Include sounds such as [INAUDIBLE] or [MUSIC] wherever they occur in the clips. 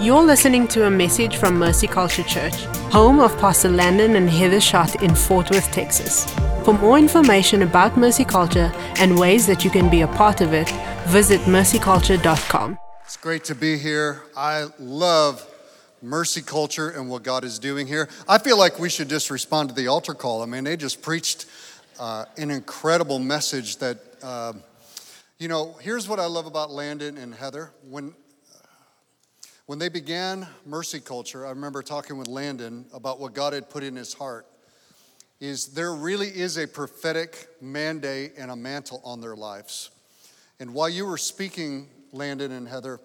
You're listening to a message from Mercy Culture Church, home of Pastor Landon and Heather Schott in Fort Worth, Texas. For more information about Mercy Culture and ways that you can be a part of it, visit mercyculture.com. It's great to be here. I love mercy culture and what God is doing here. I feel like we should just respond to the altar call. I mean, they just preached uh, an incredible message that, uh, you know, here's what I love about Landon and Heather. When when they began Mercy Culture, I remember talking with Landon about what God had put in his heart. Is there really is a prophetic mandate and a mantle on their lives. And while you were speaking, Landon and Heather,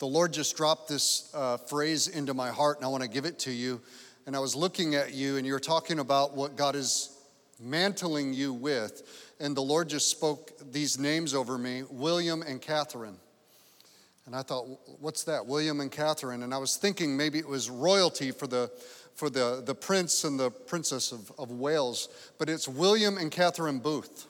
the Lord just dropped this uh, phrase into my heart, and I want to give it to you. And I was looking at you, and you're talking about what God is mantling you with. And the Lord just spoke these names over me William and Catherine. And I thought, what's that? William and Catherine. And I was thinking maybe it was royalty for the, for the, the prince and the princess of, of Wales, but it's William and Catherine Booth,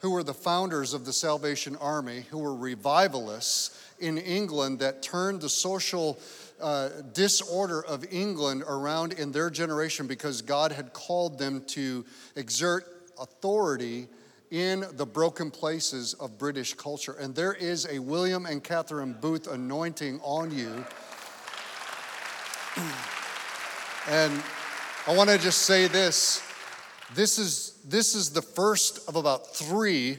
who were the founders of the Salvation Army, who were revivalists in England that turned the social uh, disorder of England around in their generation because God had called them to exert authority in the broken places of British culture. And there is a William and Catherine Booth anointing on you. [CLEARS THROAT] and I want to just say this this is, this is the first of about three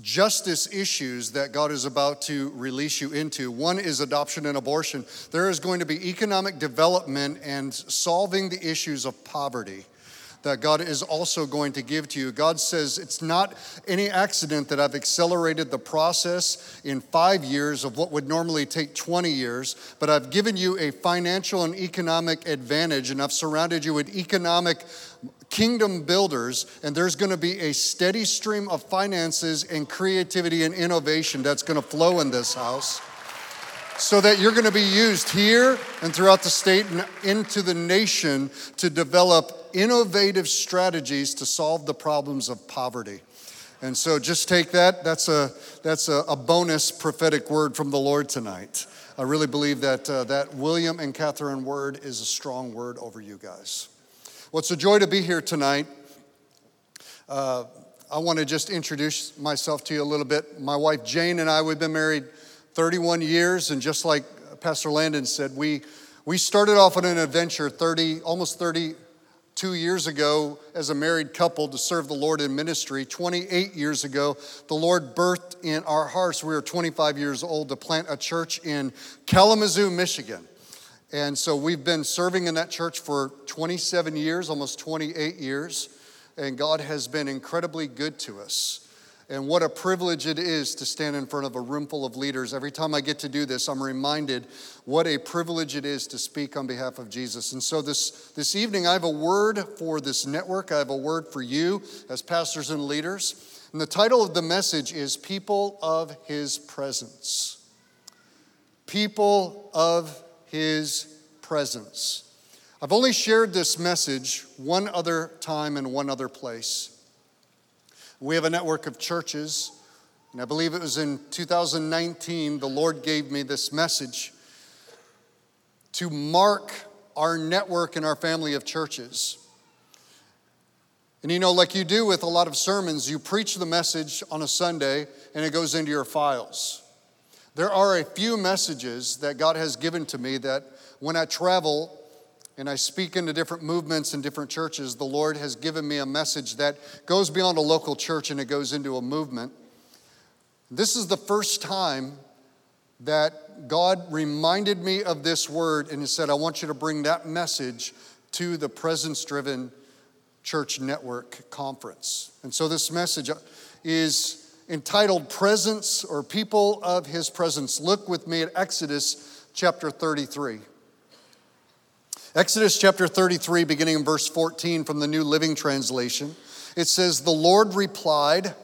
justice issues that God is about to release you into. One is adoption and abortion. There is going to be economic development and solving the issues of poverty that God is also going to give to you. God says it's not any accident that I've accelerated the process in five years of what would normally take 20 years, but I've given you a financial and economic advantage, and I've surrounded you with economic kingdom builders, and there's going to be a steady stream of finances and creativity and innovation that's going to flow in this house so that you're going to be used here and throughout the state and into the nation to develop innovative strategies to solve the problems of poverty. And so just take that. That's a, that's a, a bonus prophetic word from the Lord tonight. I really believe that uh, that William and Catherine word is a strong word over you guys. Well, it's a joy to be here tonight. Uh, I want to just introduce myself to you a little bit. My wife Jane and I, we've been married 31 years, and just like Pastor Landon said, we, we started off on an adventure 30, almost 32 years ago as a married couple to serve the Lord in ministry. 28 years ago, the Lord birthed in our hearts, we were 25 years old, to plant a church in Kalamazoo, Michigan. And so we've been serving in that church for 27 years, almost 28 years. And God has been incredibly good to us. And what a privilege it is to stand in front of a room full of leaders. Every time I get to do this, I'm reminded what a privilege it is to speak on behalf of Jesus. And so this, this evening, I have a word for this network. I have a word for you as pastors and leaders. And the title of the message is People of His Presence. People of His Presence. I've only shared this message one other time in one other place. We have a network of churches, and I believe it was in 2019 the Lord gave me this message to mark our network and our family of churches. And you know, like you do with a lot of sermons, you preach the message on a Sunday and it goes into your files. There are a few messages that God has given to me that when I travel, and I speak into different movements and different churches, the Lord has given me a message that goes beyond a local church and it goes into a movement. This is the first time that God reminded me of this word and He said, I want you to bring that message to the presence driven church network conference. And so this message is entitled Presence or People of His Presence. Look with me at Exodus chapter 33. Exodus chapter 33, beginning in verse 14 from the New Living Translation, it says, The Lord replied,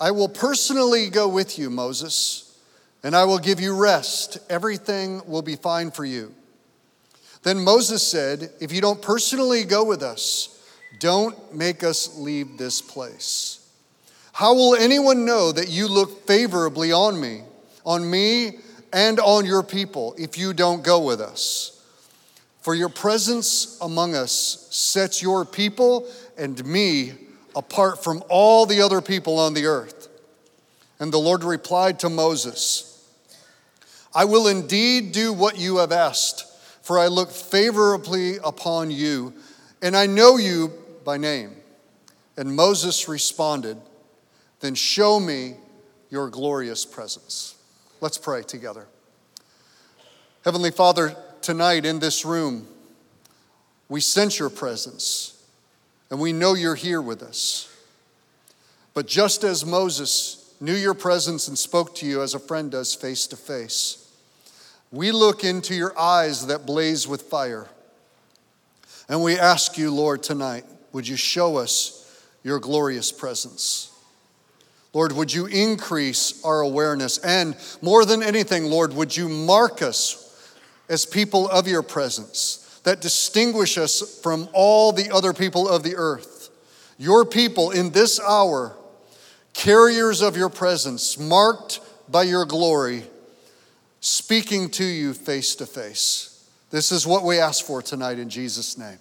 I will personally go with you, Moses, and I will give you rest. Everything will be fine for you. Then Moses said, If you don't personally go with us, don't make us leave this place. How will anyone know that you look favorably on me, on me and on your people if you don't go with us. For your presence among us sets your people and me apart from all the other people on the earth. And the Lord replied to Moses, I will indeed do what you have asked, for I look favorably upon you, and I know you by name. And Moses responded, Then show me your glorious presence. Let's pray together. Heavenly Father, tonight in this room, we sense your presence and we know you're here with us. But just as Moses knew your presence and spoke to you as a friend does face to face, we look into your eyes that blaze with fire. And we ask you, Lord, tonight, would you show us your glorious presence? Lord, would you increase our awareness? And more than anything, Lord, would you mark us as people of your presence that distinguish us from all the other people of the earth? Your people in this hour, carriers of your presence, marked by your glory, speaking to you face to face. This is what we ask for tonight in Jesus' name.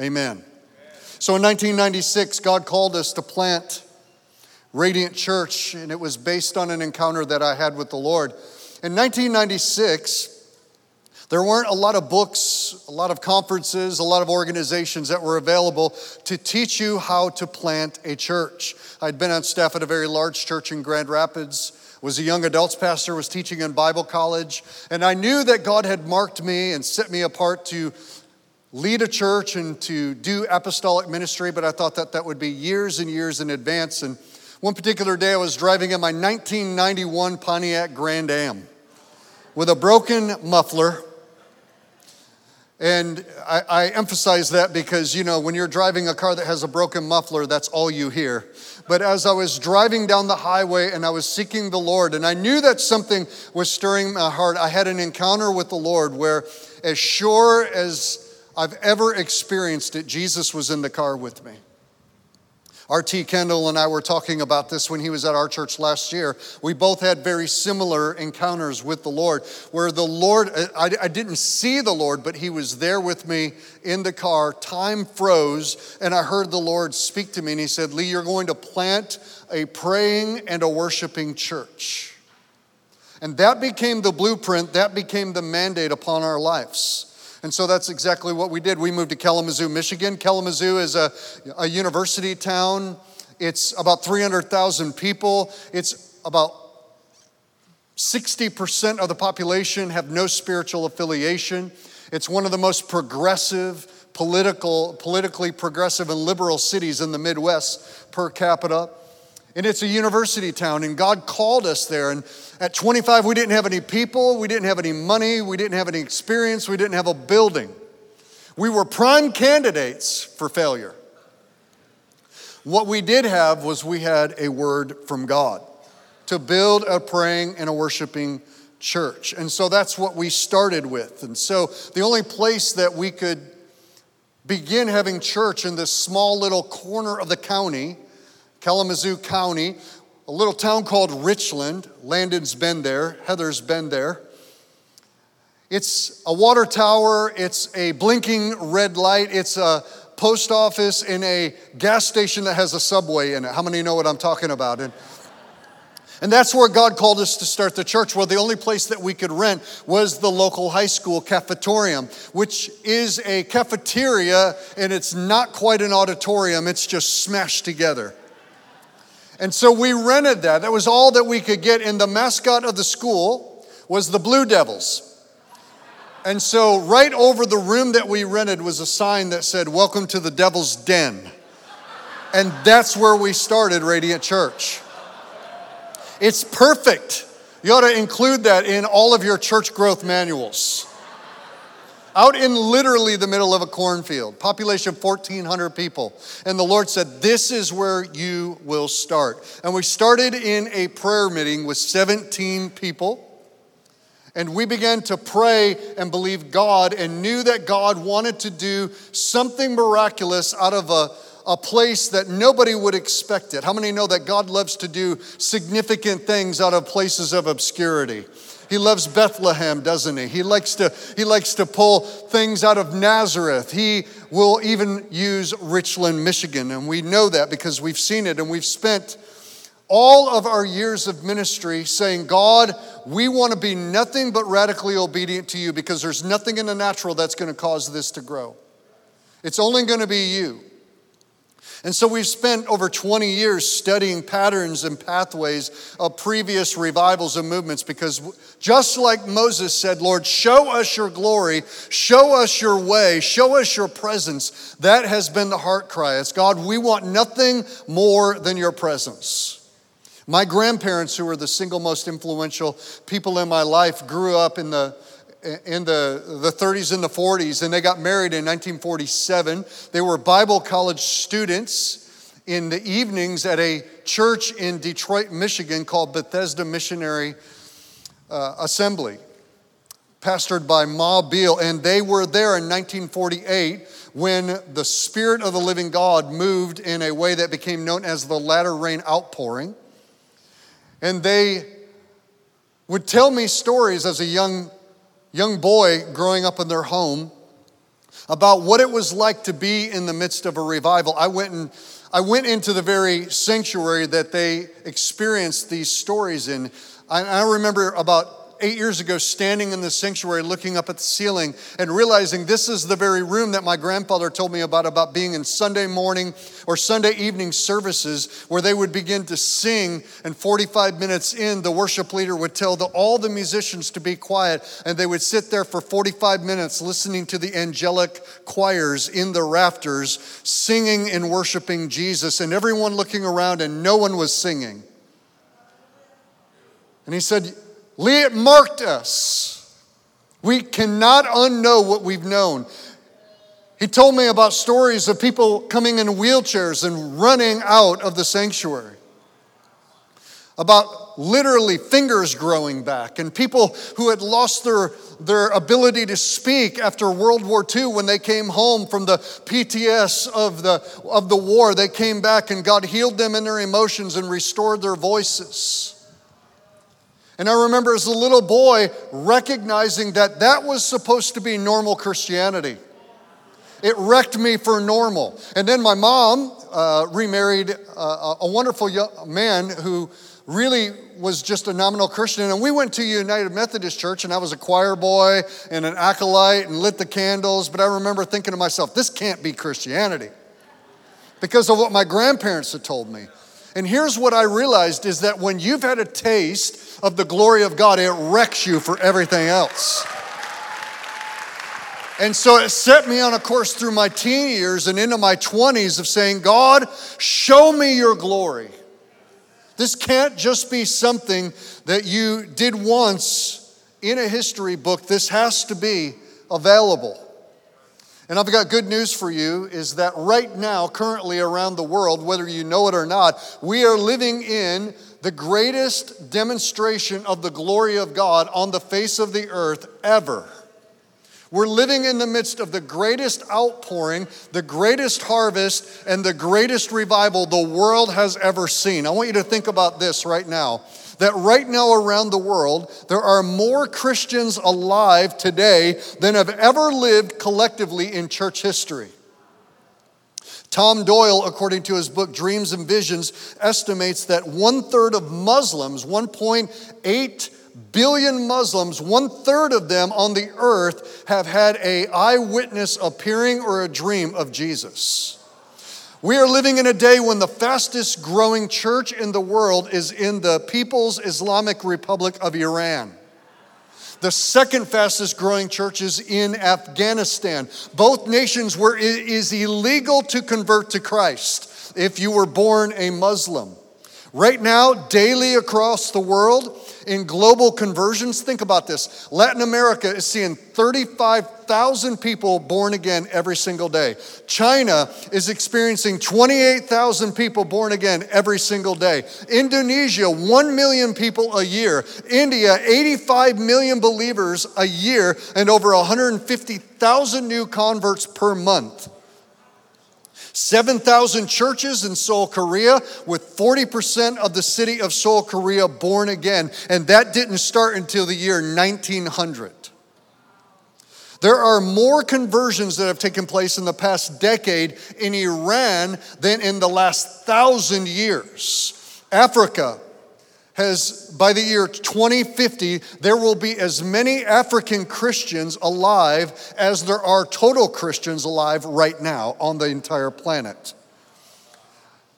Amen. So in 1996, God called us to plant Radiant Church, and it was based on an encounter that I had with the Lord. In 1996, there weren't a lot of books, a lot of conferences, a lot of organizations that were available to teach you how to plant a church. I'd been on staff at a very large church in Grand Rapids, was a young adults pastor, was teaching in Bible college, and I knew that God had marked me and set me apart to lead a church and to do apostolic ministry, but I thought that that would be years and years in advance. And one particular day I was driving in my 1991 Pontiac Grand Am with a broken muffler. And I, I, emphasize that because, you know, when you're driving a car that has a broken muffler, that's all you hear. But as I was driving down the highway and I was seeking the Lord, and I knew that something was stirring my heart, I had an encounter with the Lord where, as sure as I've ever experienced it, Jesus was in the car with me. R.T. Kendall and I were talking about this when he was at our church last year. We both had very similar encounters with the Lord, where the Lord, I, I, didn't see the Lord, but he was there with me in the car. Time froze, and I heard the Lord speak to me, and he said, Lee, you're going to plant a praying and a worshiping church. And that became the blueprint, that became the mandate upon our lives. And so that's exactly what we did. We moved to Kalamazoo, Michigan. Kalamazoo is a, a university town. It's about 300,000 people. It's about 60% of the population have no spiritual affiliation. It's one of the most progressive, political, politically progressive and liberal cities in the Midwest per capita. And it's a university town, and God called us there. And at 25, we didn't have any people, we didn't have any money, we didn't have any experience, we didn't have a building. We were prime candidates for failure. What we did have was we had a word from God to build a praying and a worshiping church. And so that's what we started with. And so the only place that we could begin having church in this small little corner of the county Kalamazoo County, a little town called Richland. Landon's been there, Heather's been there. It's a water tower, it's a blinking red light, it's a post office in a gas station that has a subway in it. How many know what I'm talking about? And, and that's where God called us to start the church. Well, the only place that we could rent was the local high school cafetorium, which is a cafeteria and it's not quite an auditorium, it's just smashed together. And so we rented that. That was all that we could get. And the mascot of the school was the Blue Devils. And so, right over the room that we rented was a sign that said, Welcome to the Devil's Den. And that's where we started Radiant Church. It's perfect. You ought to include that in all of your church growth manuals out in literally the middle of a cornfield, population of 1,400 people. And the Lord said, This is where you will start. And we started in a prayer meeting with 17 people. And we began to pray and believe God and knew that God wanted to do something miraculous out of a, a place that nobody would expect it. How many know that God loves to do significant things out of places of obscurity? He loves Bethlehem, doesn't he? He likes to he likes to pull things out of Nazareth. He will even use Richland, Michigan, and we know that because we've seen it and we've spent all of our years of ministry saying, God, we want to be nothing but radically obedient to you because there's nothing in the natural that's going to cause this to grow. It's only going to be you. And so we've spent over 20 years studying patterns and pathways of previous revivals and movements because just like Moses said, Lord, show us your glory, show us your way, show us your presence. That has been the heart cry. It's God, we want nothing more than your presence. My grandparents, who were the single most influential people in my life, grew up in the in the, the 30s and the 40s, and they got married in 1947. They were Bible college students in the evenings at a church in Detroit, Michigan called Bethesda Missionary uh, Assembly, pastored by Ma Beall. And they were there in 1948 when the Spirit of the living God moved in a way that became known as the latter rain outpouring. And they would tell me stories as a young young boy growing up in their home about what it was like to be in the midst of a revival. I went and I went into the very sanctuary that they experienced these stories in. I, I remember about eight years ago standing in the sanctuary looking up at the ceiling and realizing this is the very room that my grandfather told me about about being in sunday morning or sunday evening services where they would begin to sing and 45 minutes in the worship leader would tell the, all the musicians to be quiet and they would sit there for 45 minutes listening to the angelic choirs in the rafters singing and worshiping jesus and everyone looking around and no one was singing. And he said it marked us. We cannot unknow what we've known. He told me about stories of people coming in wheelchairs and running out of the sanctuary, about literally fingers growing back, and people who had lost their, their ability to speak after World War II when they came home from the PTS of the, of the war. They came back and God healed them in their emotions and restored their voices. And I remember as a little boy recognizing that that was supposed to be normal Christianity. It wrecked me for normal. And then my mom uh, remarried uh, a wonderful young man who really was just a nominal Christian. And we went to United Methodist Church, and I was a choir boy and an acolyte and lit the candles. But I remember thinking to myself, this can't be Christianity because of what my grandparents had told me. And here's what I realized is that when you've had a taste of the glory of God, it wrecks you for everything else. And so it set me on a course through my teen years and into my 20s of saying, God, show me your glory. This can't just be something that you did once in a history book. This has to be available. And I've got good news for you is that right now, currently around the world, whether you know it or not, we are living in the greatest demonstration of the glory of God on the face of the earth ever. We're living in the midst of the greatest outpouring, the greatest harvest, and the greatest revival the world has ever seen. I want you to think about this right now that right now around the world, there are more Christians alive today than have ever lived collectively in church history. Tom Doyle, according to his book Dreams and Visions, estimates that one third of Muslims, 1.8 billion Muslims, one third of them on the earth have had a eyewitness appearing or a dream of Jesus. We are living in a day when the fastest growing church in the world is in the People's Islamic Republic of Iran. The second fastest growing church is in Afghanistan. Both nations where it is illegal to convert to Christ if you were born a Muslim. Right now, daily across the world, in global conversions, think about this. Latin America is seeing 35,000 people born again every single day. China is experiencing 28,000 people born again every single day. Indonesia, 1 million people a year. India, 85 million believers a year, and over 150,000 new converts per month. 7,000 churches in Seoul, Korea, with 40% of the city of Seoul, Korea born again. And that didn't start until the year 1900. There are more conversions that have taken place in the past decade in Iran than in the last thousand years. Africa, has, by the year 2050, there will be as many African Christians alive as there are total Christians alive right now on the entire planet.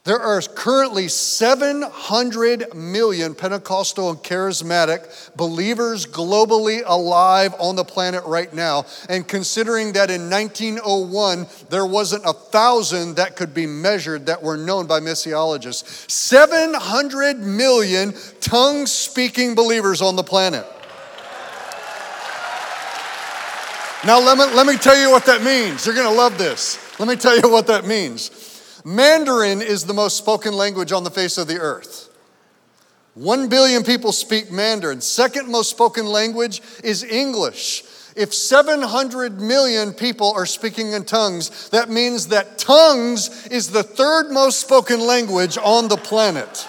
There are currently 700 million Pentecostal and charismatic believers globally alive on the planet right now. And considering that in 1901 there wasn't a thousand that could be measured that were known by missiologists, 700 million tongue speaking believers on the planet. Now, let me, let me tell you what that means. You're going to love this. Let me tell you what that means. Mandarin is the most spoken language on the face of the earth. One billion people speak Mandarin. Second most spoken language is English. If 700 million people are speaking in tongues, that means that tongues is the third most spoken language on the planet.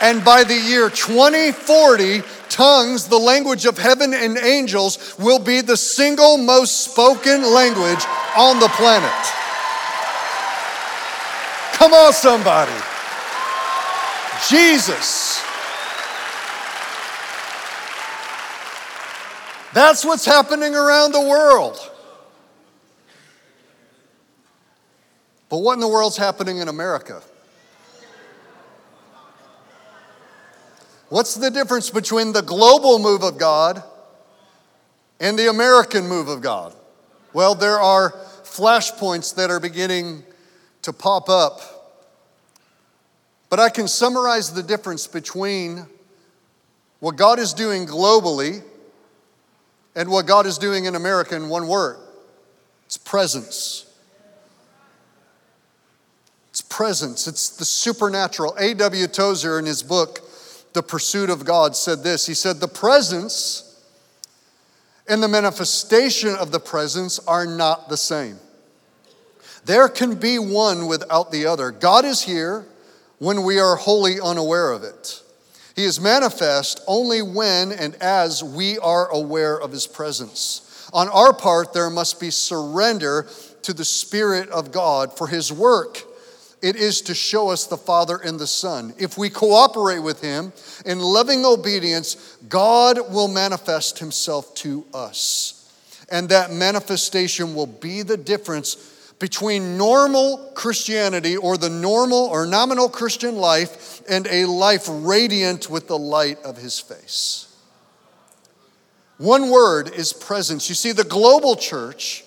And by the year 2040, tongues, the language of heaven and angels, will be the single most spoken language on the planet. Come on, somebody. Jesus. That's what's happening around the world. But what in the world's happening in America? What's the difference between the global move of God and the American move of God? Well, there are flashpoints that are beginning to pop up. But I can summarize the difference between what God is doing globally and what God is doing in America in one word it's presence. It's presence, it's the supernatural. A.W. Tozer, in his book, The Pursuit of God, said this He said, The presence and the manifestation of the presence are not the same. There can be one without the other. God is here when we are wholly unaware of it. He is manifest only when and as we are aware of His presence. On our part, there must be surrender to the Spirit of God for His work. It is to show us the Father and the Son. If we cooperate with Him in loving obedience, God will manifest Himself to us. And that manifestation will be the difference between normal Christianity or the normal or nominal Christian life and a life radiant with the light of his face. One word is presence. You see, the global church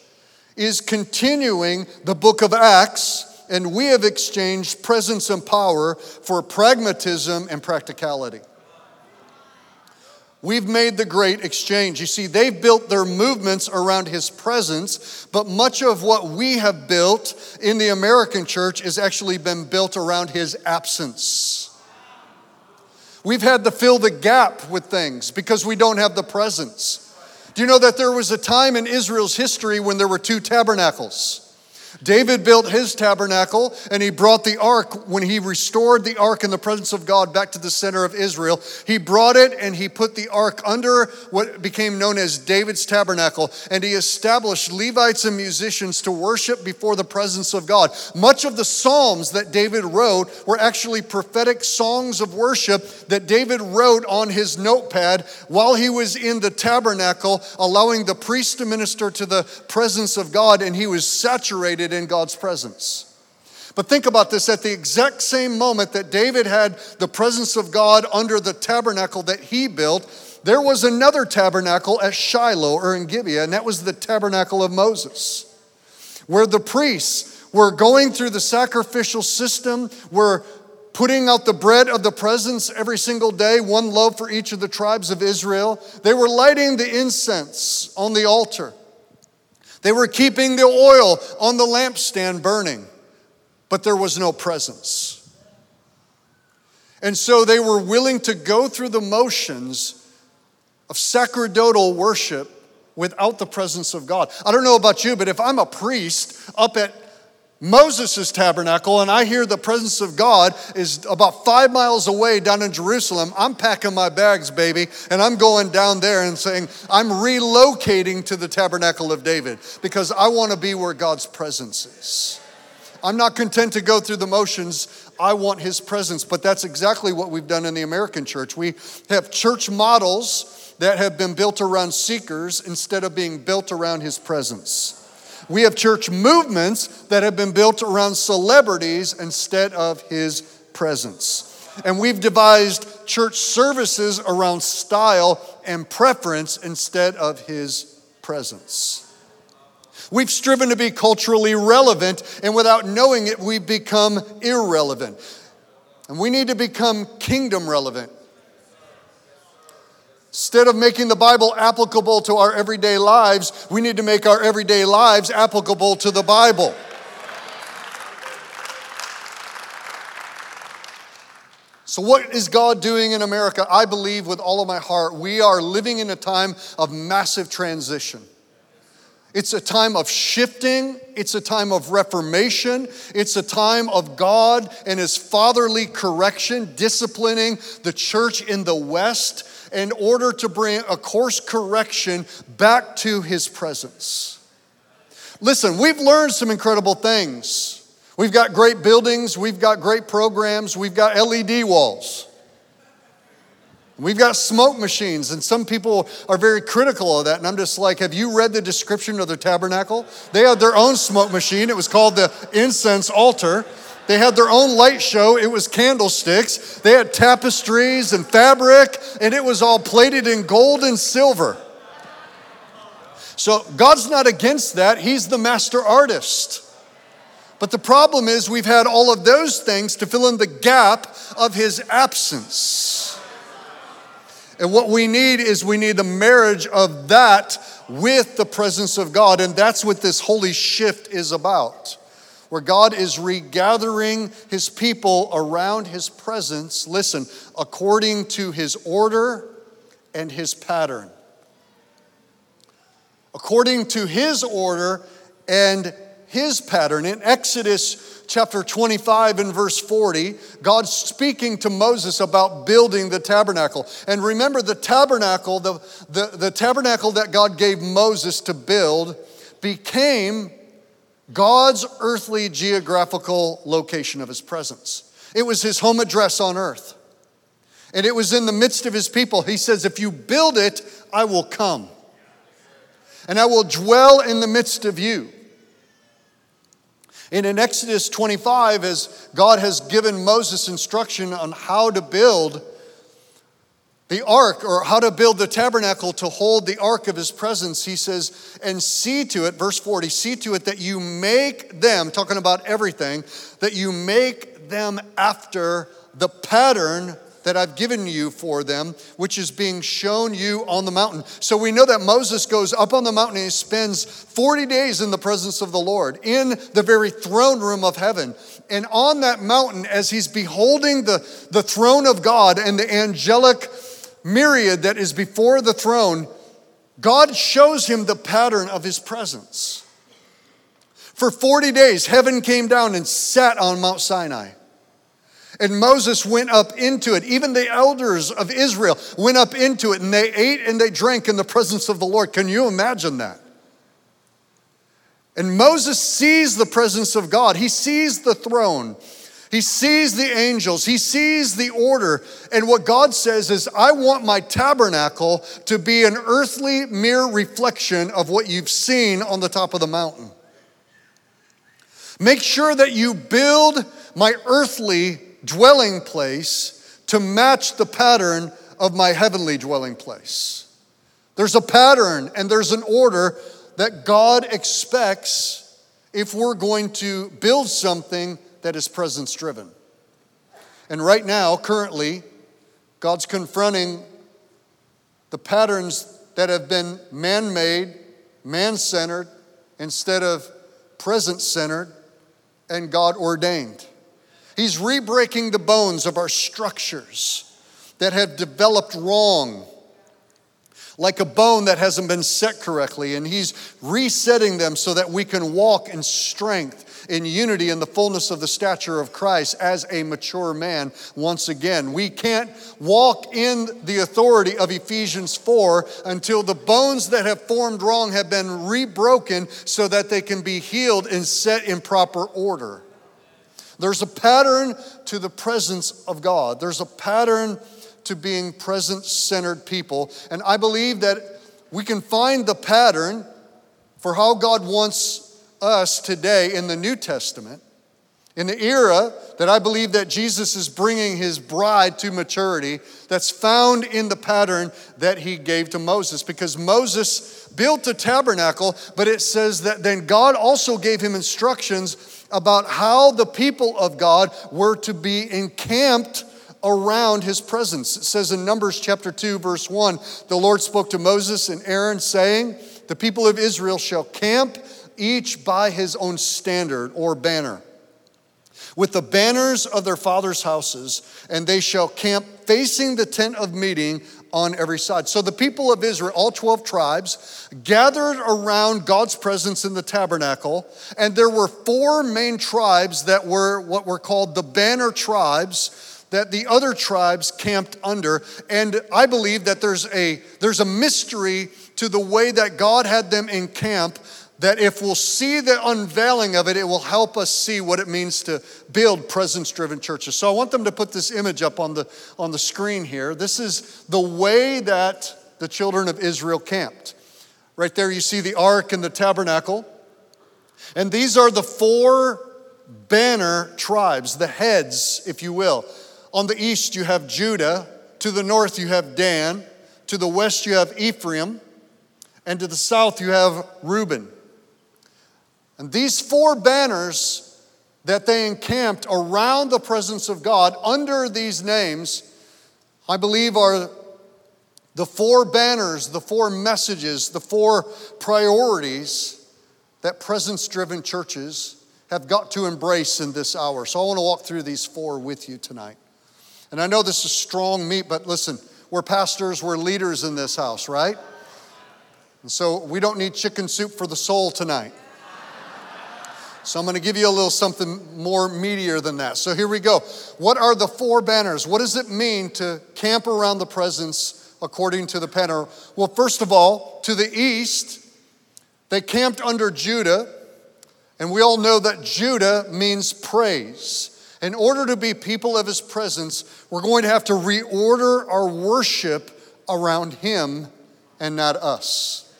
is continuing the book of Acts, and we have exchanged presence and power for pragmatism and practicality. We've made the great exchange. You see, they've built their movements around his presence, but much of what we have built in the American church has actually been built around his absence. We've had to fill the gap with things because we don't have the presence. Do you know that there was a time in Israel's history when there were two tabernacles? David built his tabernacle and he brought the ark when he restored the ark in the presence of God back to the center of Israel. He brought it and he put the ark under what became known as David's tabernacle and he established Levites and musicians to worship before the presence of God. Much of the Psalms that David wrote were actually prophetic songs of worship that David wrote on his notepad while he was in the tabernacle, allowing the priest to minister to the presence of God and he was saturated in God's presence. But think about this at the exact same moment that David had the presence of God under the tabernacle that he built, there was another tabernacle at Shiloh or in Gibeah, and that was the tabernacle of Moses, where the priests were going through the sacrificial system, were putting out the bread of the presence every single day, one loaf for each of the tribes of Israel. They were lighting the incense on the altar. They were keeping the oil on the lampstand burning, but there was no presence. And so they were willing to go through the motions of sacerdotal worship without the presence of God. I don't know about you, but if I'm a priest up at Moses' tabernacle, and I hear the presence of God is about five miles away down in Jerusalem. I'm packing my bags, baby, and I'm going down there and saying, I'm relocating to the tabernacle of David because I want to be where God's presence is. I'm not content to go through the motions. I want his presence. But that's exactly what we've done in the American church. We have church models that have been built around seekers instead of being built around his presence. We have church movements that have been built around celebrities instead of his presence. And we've devised church services around style and preference instead of his presence. We've striven to be culturally relevant, and without knowing it, we've become irrelevant. And we need to become kingdom relevant. Instead of making the Bible applicable to our everyday lives, we need to make our everyday lives applicable to the Bible. So, what is God doing in America? I believe with all of my heart, we are living in a time of massive transition. It's a time of shifting. It's a time of reformation. It's a time of God and His fatherly correction, disciplining the church in the West in order to bring a course correction back to his presence. Listen, we've learned some incredible things. We've got great buildings, we've got great programs, we've got LED walls. We've got smoke machines, and some people are very critical of that. And I'm just like, have you read the description of the tabernacle? They had their own smoke machine. It was called the incense altar. They had their own light show. It was candlesticks. They had tapestries and fabric, and it was all plated in gold and silver. So God's not against that. He's the master artist. But the problem is, we've had all of those things to fill in the gap of his absence. And what we need is we need the marriage of that with the presence of God. And that's what this holy shift is about where God is regathering his people around his presence, listen, according to his order and his pattern. According to his order and his pattern. In Exodus chapter 25 and verse 40, God's speaking to Moses about building the tabernacle. And remember, the tabernacle, the, the, the tabernacle that God gave Moses to build, became God's earthly geographical location of his presence. It was his home address on earth. And it was in the midst of his people. He says, If you build it, I will come. And I will dwell in the midst of you. And in Exodus 25, as God has given Moses instruction on how to build the ark or how to build the tabernacle to hold the ark of his presence, he says, and see to it, verse 40, see to it that you make them, talking about everything, that you make them after the pattern that I've given you for them, which is being shown you on the mountain. So we know that Moses goes up on the mountain and he spends 40 days in the presence of the Lord, in the very throne room of heaven. And on that mountain, as he's beholding the, the throne of God and the angelic myriad that is before the throne, God shows him the pattern of his presence. For 40 days, heaven came down and sat on Mount Sinai. And Moses went up into it. Even the elders of Israel went up into it and they ate and they drank in the presence of the Lord. Can you imagine that? And Moses sees the presence of God, he sees the throne. He sees the angels, he sees the order. And what God says is, I want my tabernacle to be an earthly mere reflection of what you've seen on the top of the mountain. Make sure that you build my earthly dwelling place to match the pattern of my heavenly dwelling place. There's a pattern and there's an order that God expects if we're going to build something that is presence driven. And right now, currently, God's confronting the patterns that have been man made, man centered, instead of presence centered and God ordained. He's rebreaking the bones of our structures that have developed wrong. Like a bone that hasn't been set correctly, and He's resetting them so that we can walk in strength in unity in the fullness of the stature of Christ as a mature man once again. We can't walk in the authority of Ephesians 4 until the bones that have formed wrong have been rebroken so that they can be healed and set in proper order. There's a pattern to the presence of God. There's a pattern to being present centered people. And I believe that we can find the pattern for how God wants us today in the New Testament, in the era that I believe that Jesus is bringing his bride to maturity, that's found in the pattern that he gave to Moses. Because Moses built a tabernacle, but it says that then God also gave him instructions about how the people of God were to be encamped around his presence. It says in Numbers chapter 2, verse 1 the Lord spoke to Moses and Aaron, saying, The people of Israel shall camp each by his own standard or banner, with the banners of their fathers' houses, and they shall camp facing the tent of meeting on every side. So the people of Israel, all 12 tribes, gathered around God's presence in the tabernacle, and there were four main tribes that were what were called the banner tribes that the other tribes camped under and i believe that there's a there's a mystery to the way that god had them in camp that if we'll see the unveiling of it, it will help us see what it means to build presence driven churches. So I want them to put this image up on the, on the screen here. This is the way that the children of Israel camped. Right there, you see the ark and the tabernacle. And these are the four banner tribes, the heads, if you will. On the east, you have Judah. To the north, you have Dan. To the west, you have Ephraim. And to the south, you have Reuben. And these four banners that they encamped around the presence of God under these names, I believe are the four banners, the four messages, the four priorities that presence driven churches have got to embrace in this hour. So I want to walk through these four with you tonight. And I know this is strong meat, but listen, we're pastors, we're leaders in this house, right? And so we don't need chicken soup for the soul tonight. So I'm going to give you a little something more meatier than that. So here we go. What are the four banners? What does it mean to camp around the presence according to the banner? Well, first of all, to the east, they camped under Judah, and we all know that Judah means praise. In order to be people of his presence, we're going to have to reorder our worship around him and not us.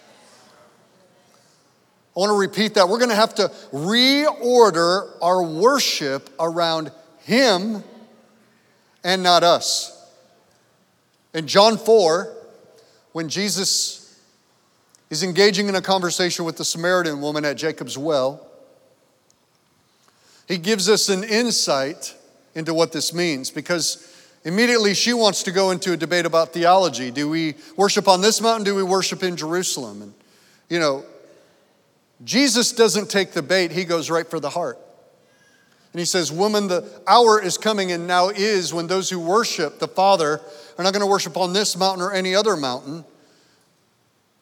I want to repeat that. We're going to have to reorder our worship around Him and not us. In John 4, when Jesus is engaging in a conversation with the Samaritan woman at Jacob's well, he gives us an insight into what this means because immediately she wants to go into a debate about theology. Do we worship on this mountain? Do we worship in Jerusalem? And, you know, Jesus doesn't take the bait, he goes right for the heart. And he says, Woman, the hour is coming and now is when those who worship the Father are not going to worship on this mountain or any other mountain.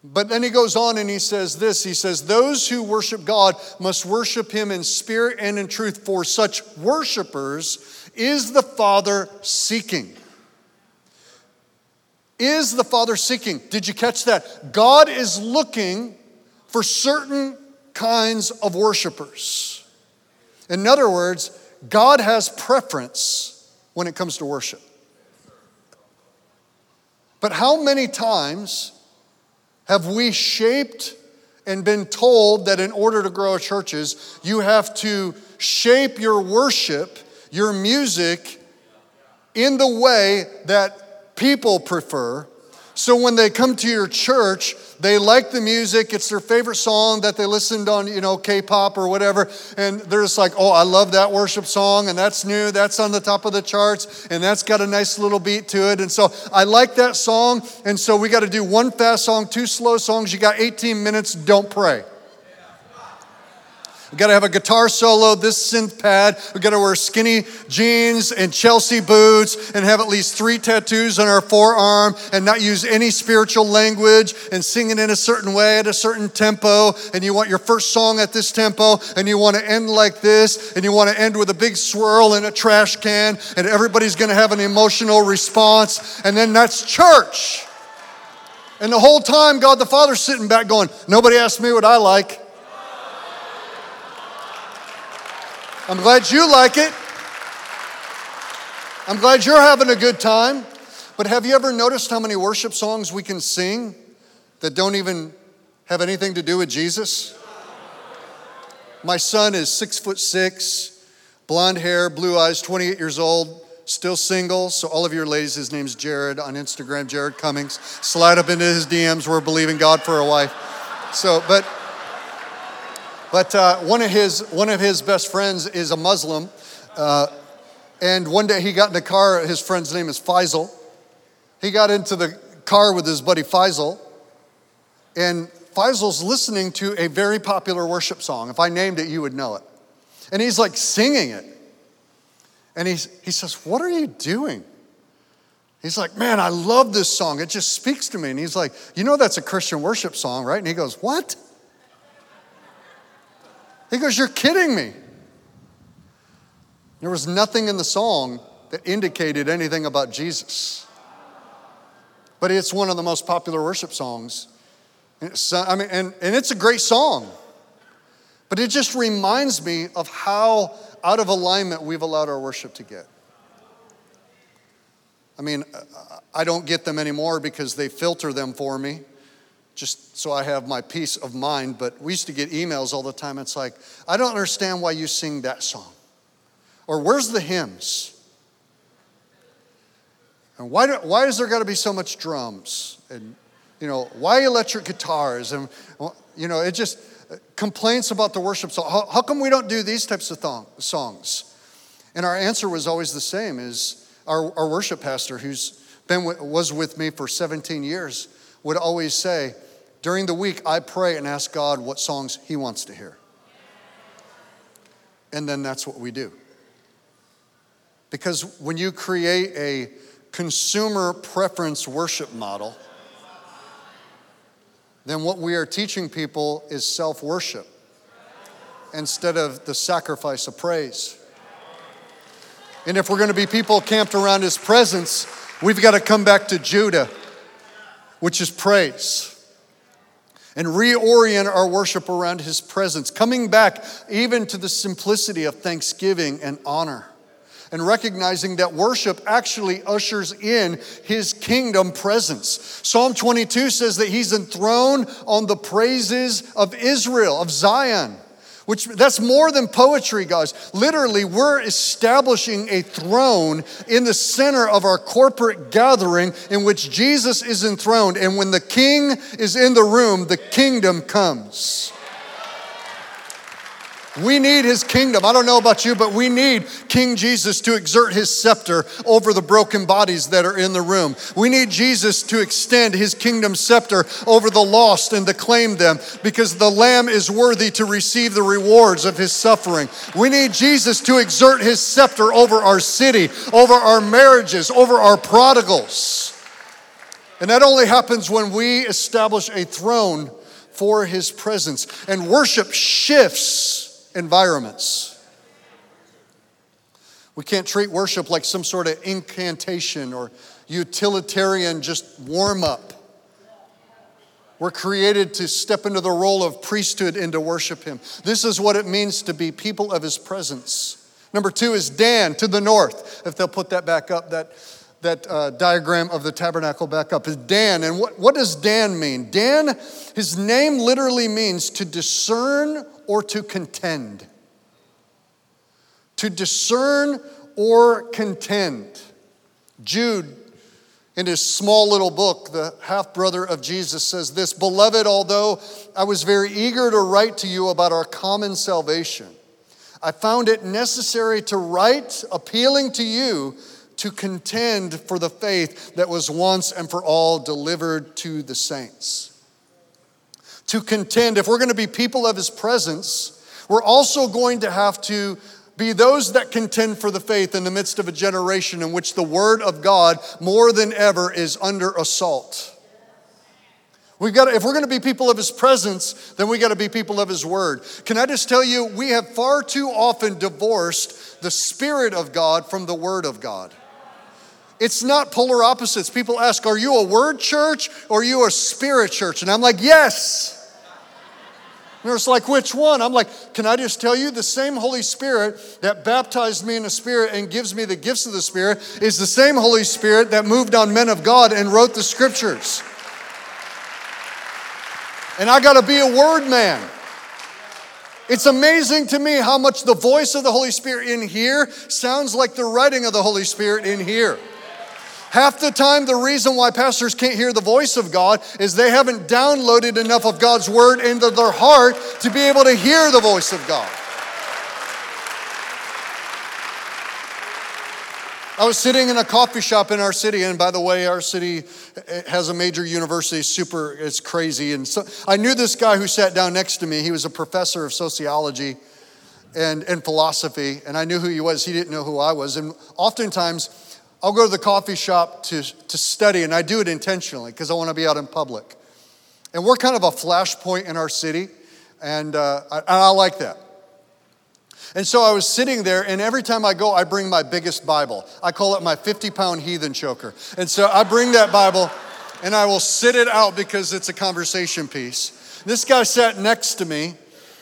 But then he goes on and he says this He says, Those who worship God must worship him in spirit and in truth, for such worshipers is the Father seeking. Is the Father seeking? Did you catch that? God is looking for certain kinds of worshipers. In other words, God has preference when it comes to worship. But how many times have we shaped and been told that in order to grow churches, you have to shape your worship, your music, in the way that people prefer? So when they come to your church, they like the music. It's their favorite song that they listened on, you know, K pop or whatever. And they're just like, oh, I love that worship song. And that's new. That's on the top of the charts. And that's got a nice little beat to it. And so I like that song. And so we got to do one fast song, two slow songs. You got 18 minutes. Don't pray. We gotta have a guitar solo, this synth pad. We gotta wear skinny jeans and Chelsea boots and have at least three tattoos on our forearm and not use any spiritual language and sing it in a certain way at a certain tempo. And you want your first song at this tempo and you wanna end like this and you wanna end with a big swirl in a trash can and everybody's gonna have an emotional response. And then that's church. And the whole time, God the Father's sitting back going, Nobody asked me what I like. I'm glad you like it. I'm glad you're having a good time. But have you ever noticed how many worship songs we can sing that don't even have anything to do with Jesus? My son is six foot six, blonde hair, blue eyes, 28 years old, still single. So, all of your ladies, his name's Jared on Instagram, Jared Cummings. Slide up into his DMs. We're believing God for a wife. So, but but uh, one, of his, one of his best friends is a Muslim. Uh, and one day he got in the car, his friend's name is Faisal. He got into the car with his buddy Faisal. And Faisal's listening to a very popular worship song. If I named it, you would know it. And he's like singing it. And he's, he says, What are you doing? He's like, Man, I love this song. It just speaks to me. And he's like, You know, that's a Christian worship song, right? And he goes, What? He goes, You're kidding me. There was nothing in the song that indicated anything about Jesus. But it's one of the most popular worship songs. I mean, and, and it's a great song. But it just reminds me of how out of alignment we've allowed our worship to get. I mean, I don't get them anymore because they filter them for me just so I have my peace of mind. But we used to get emails all the time. It's like, I don't understand why you sing that song. Or where's the hymns? And why, do, why is there got to be so much drums? And, you know, why electric guitars? And, you know, it just uh, complaints about the worship song. How, how come we don't do these types of thong, songs? And our answer was always the same is our, our worship pastor, who's been was with me for 17 years, would always say, during the week, I pray and ask God what songs He wants to hear. And then that's what we do. Because when you create a consumer preference worship model, then what we are teaching people is self worship instead of the sacrifice of praise. And if we're going to be people camped around His presence, we've got to come back to Judah, which is praise and reorient our worship around His presence, coming back even to the simplicity of thanksgiving and honor. And recognizing that worship actually ushers in his kingdom presence. Psalm 22 says that he's enthroned on the praises of Israel, of Zion which that's more than poetry, guys. Literally, we're establishing a throne in the center of our corporate gathering in which Jesus is enthroned. And when the king is in the room, the kingdom comes. We need his kingdom. I don't know about you, but we need King Jesus to exert his scepter over the broken bodies that are in the room. We need Jesus to extend his kingdom scepter over the lost and to claim them because the Lamb is worthy to receive the rewards of his suffering. We need Jesus to exert his scepter over our city, over our marriages, over our prodigals. And that only happens when we establish a throne for his presence. And worship shifts environments. We can't treat worship like some sort of incantation or utilitarian just warm up. We're created to step into the role of priesthood and to worship Him. This is what it means to be people of His presence. Number two is Dan to the north. If they'll put that back up, that, that uh, diagram of the tabernacle back up is Dan. And what, what does Dan mean? Dan, his name literally means to discern or to contend. To discern or contend. Jude, in his small little book, the half brother of Jesus, says this Beloved, although I was very eager to write to you about our common salvation, I found it necessary to write appealing to you to contend for the faith that was once and for all delivered to the saints to contend, if we're going to be people of his presence, we're also going to have to be those that contend for the faith in the midst of a generation in which the Word of God, more than ever, is under assault. We've got to, if we're going to be people of His presence, then we got to be people of His Word. Can I just tell you, we have far too often divorced the Spirit of God from the Word of God. It's not polar opposites. People ask, Are you a Word church or are you a Spirit church? And I'm like, Yes. And it's like, which one? I'm like, can I just tell you the same Holy Spirit that baptized me in the Spirit and gives me the gifts of the Spirit is the same Holy Spirit that moved on men of God and wrote the scriptures. And I got to be a word man. It's amazing to me how much the voice of the Holy Spirit in here sounds like the writing of the Holy Spirit in here. Half the time, the reason why pastors can't hear the voice of God is they haven't downloaded enough of God's word into their heart to be able to hear the voice of God. I was sitting in a coffee shop in our city, and by the way, our city has a major university, super, it's crazy. And so I knew this guy who sat down next to me. He was a professor of sociology and, and philosophy, and I knew who he was. He didn't know who I was. And oftentimes, I'll go to the coffee shop to, to study, and I do it intentionally because I want to be out in public. And we're kind of a flashpoint in our city, and, uh, I, and I like that. And so I was sitting there, and every time I go, I bring my biggest Bible. I call it my 50 pound heathen choker. And so I bring that Bible, and I will sit it out because it's a conversation piece. This guy sat next to me.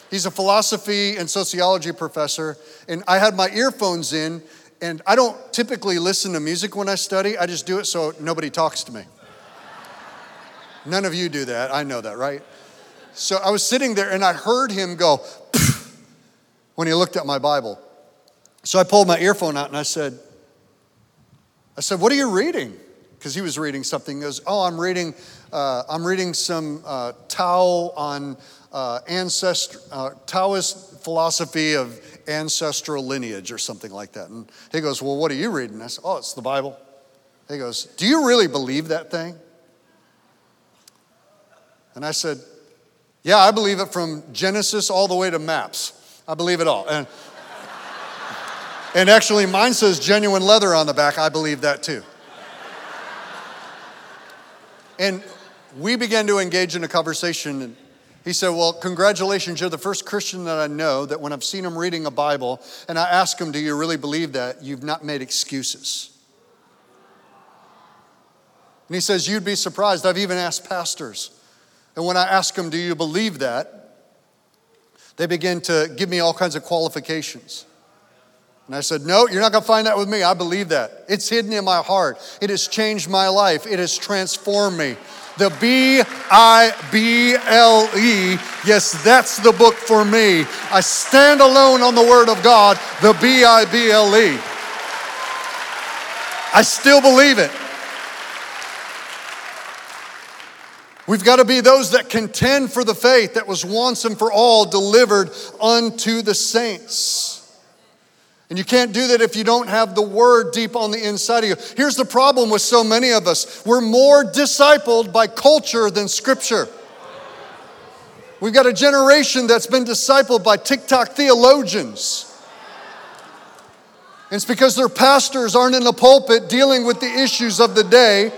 He's a philosophy and sociology professor, and I had my earphones in, and I don't typically listen to music when I study, I just do it so nobody talks to me. None of you do that, I know that, right? So I was sitting there and I heard him go [SNIFFS] when he looked at my Bible. So I pulled my earphone out and I said, I said, What are you reading? Because he was reading something. He goes, Oh, I'm reading, uh, I'm reading some uh, Tao on uh, ancestor, uh, Taoist philosophy of ancestral lineage or something like that. And he goes, Well, what are you reading? I said, Oh, it's the Bible. He goes, Do you really believe that thing? And I said, Yeah, I believe it from Genesis all the way to maps. I believe it all. And, and actually, mine says genuine leather on the back. I believe that too. And we began to engage in a conversation. He said, Well, congratulations, you're the first Christian that I know that when I've seen him reading a Bible and I ask him, Do you really believe that? You've not made excuses. And he says, You'd be surprised. I've even asked pastors. And when I ask them, Do you believe that? They begin to give me all kinds of qualifications. And I said, No, you're not going to find that with me. I believe that. It's hidden in my heart. It has changed my life, it has transformed me. The B I B L E. Yes, that's the book for me. I stand alone on the Word of God, the B I B L E. I still believe it. We've got to be those that contend for the faith that was once and for all delivered unto the saints. And you can't do that if you don't have the word deep on the inside of you. Here's the problem with so many of us we're more discipled by culture than scripture. We've got a generation that's been discipled by TikTok theologians. It's because their pastors aren't in the pulpit dealing with the issues of the day.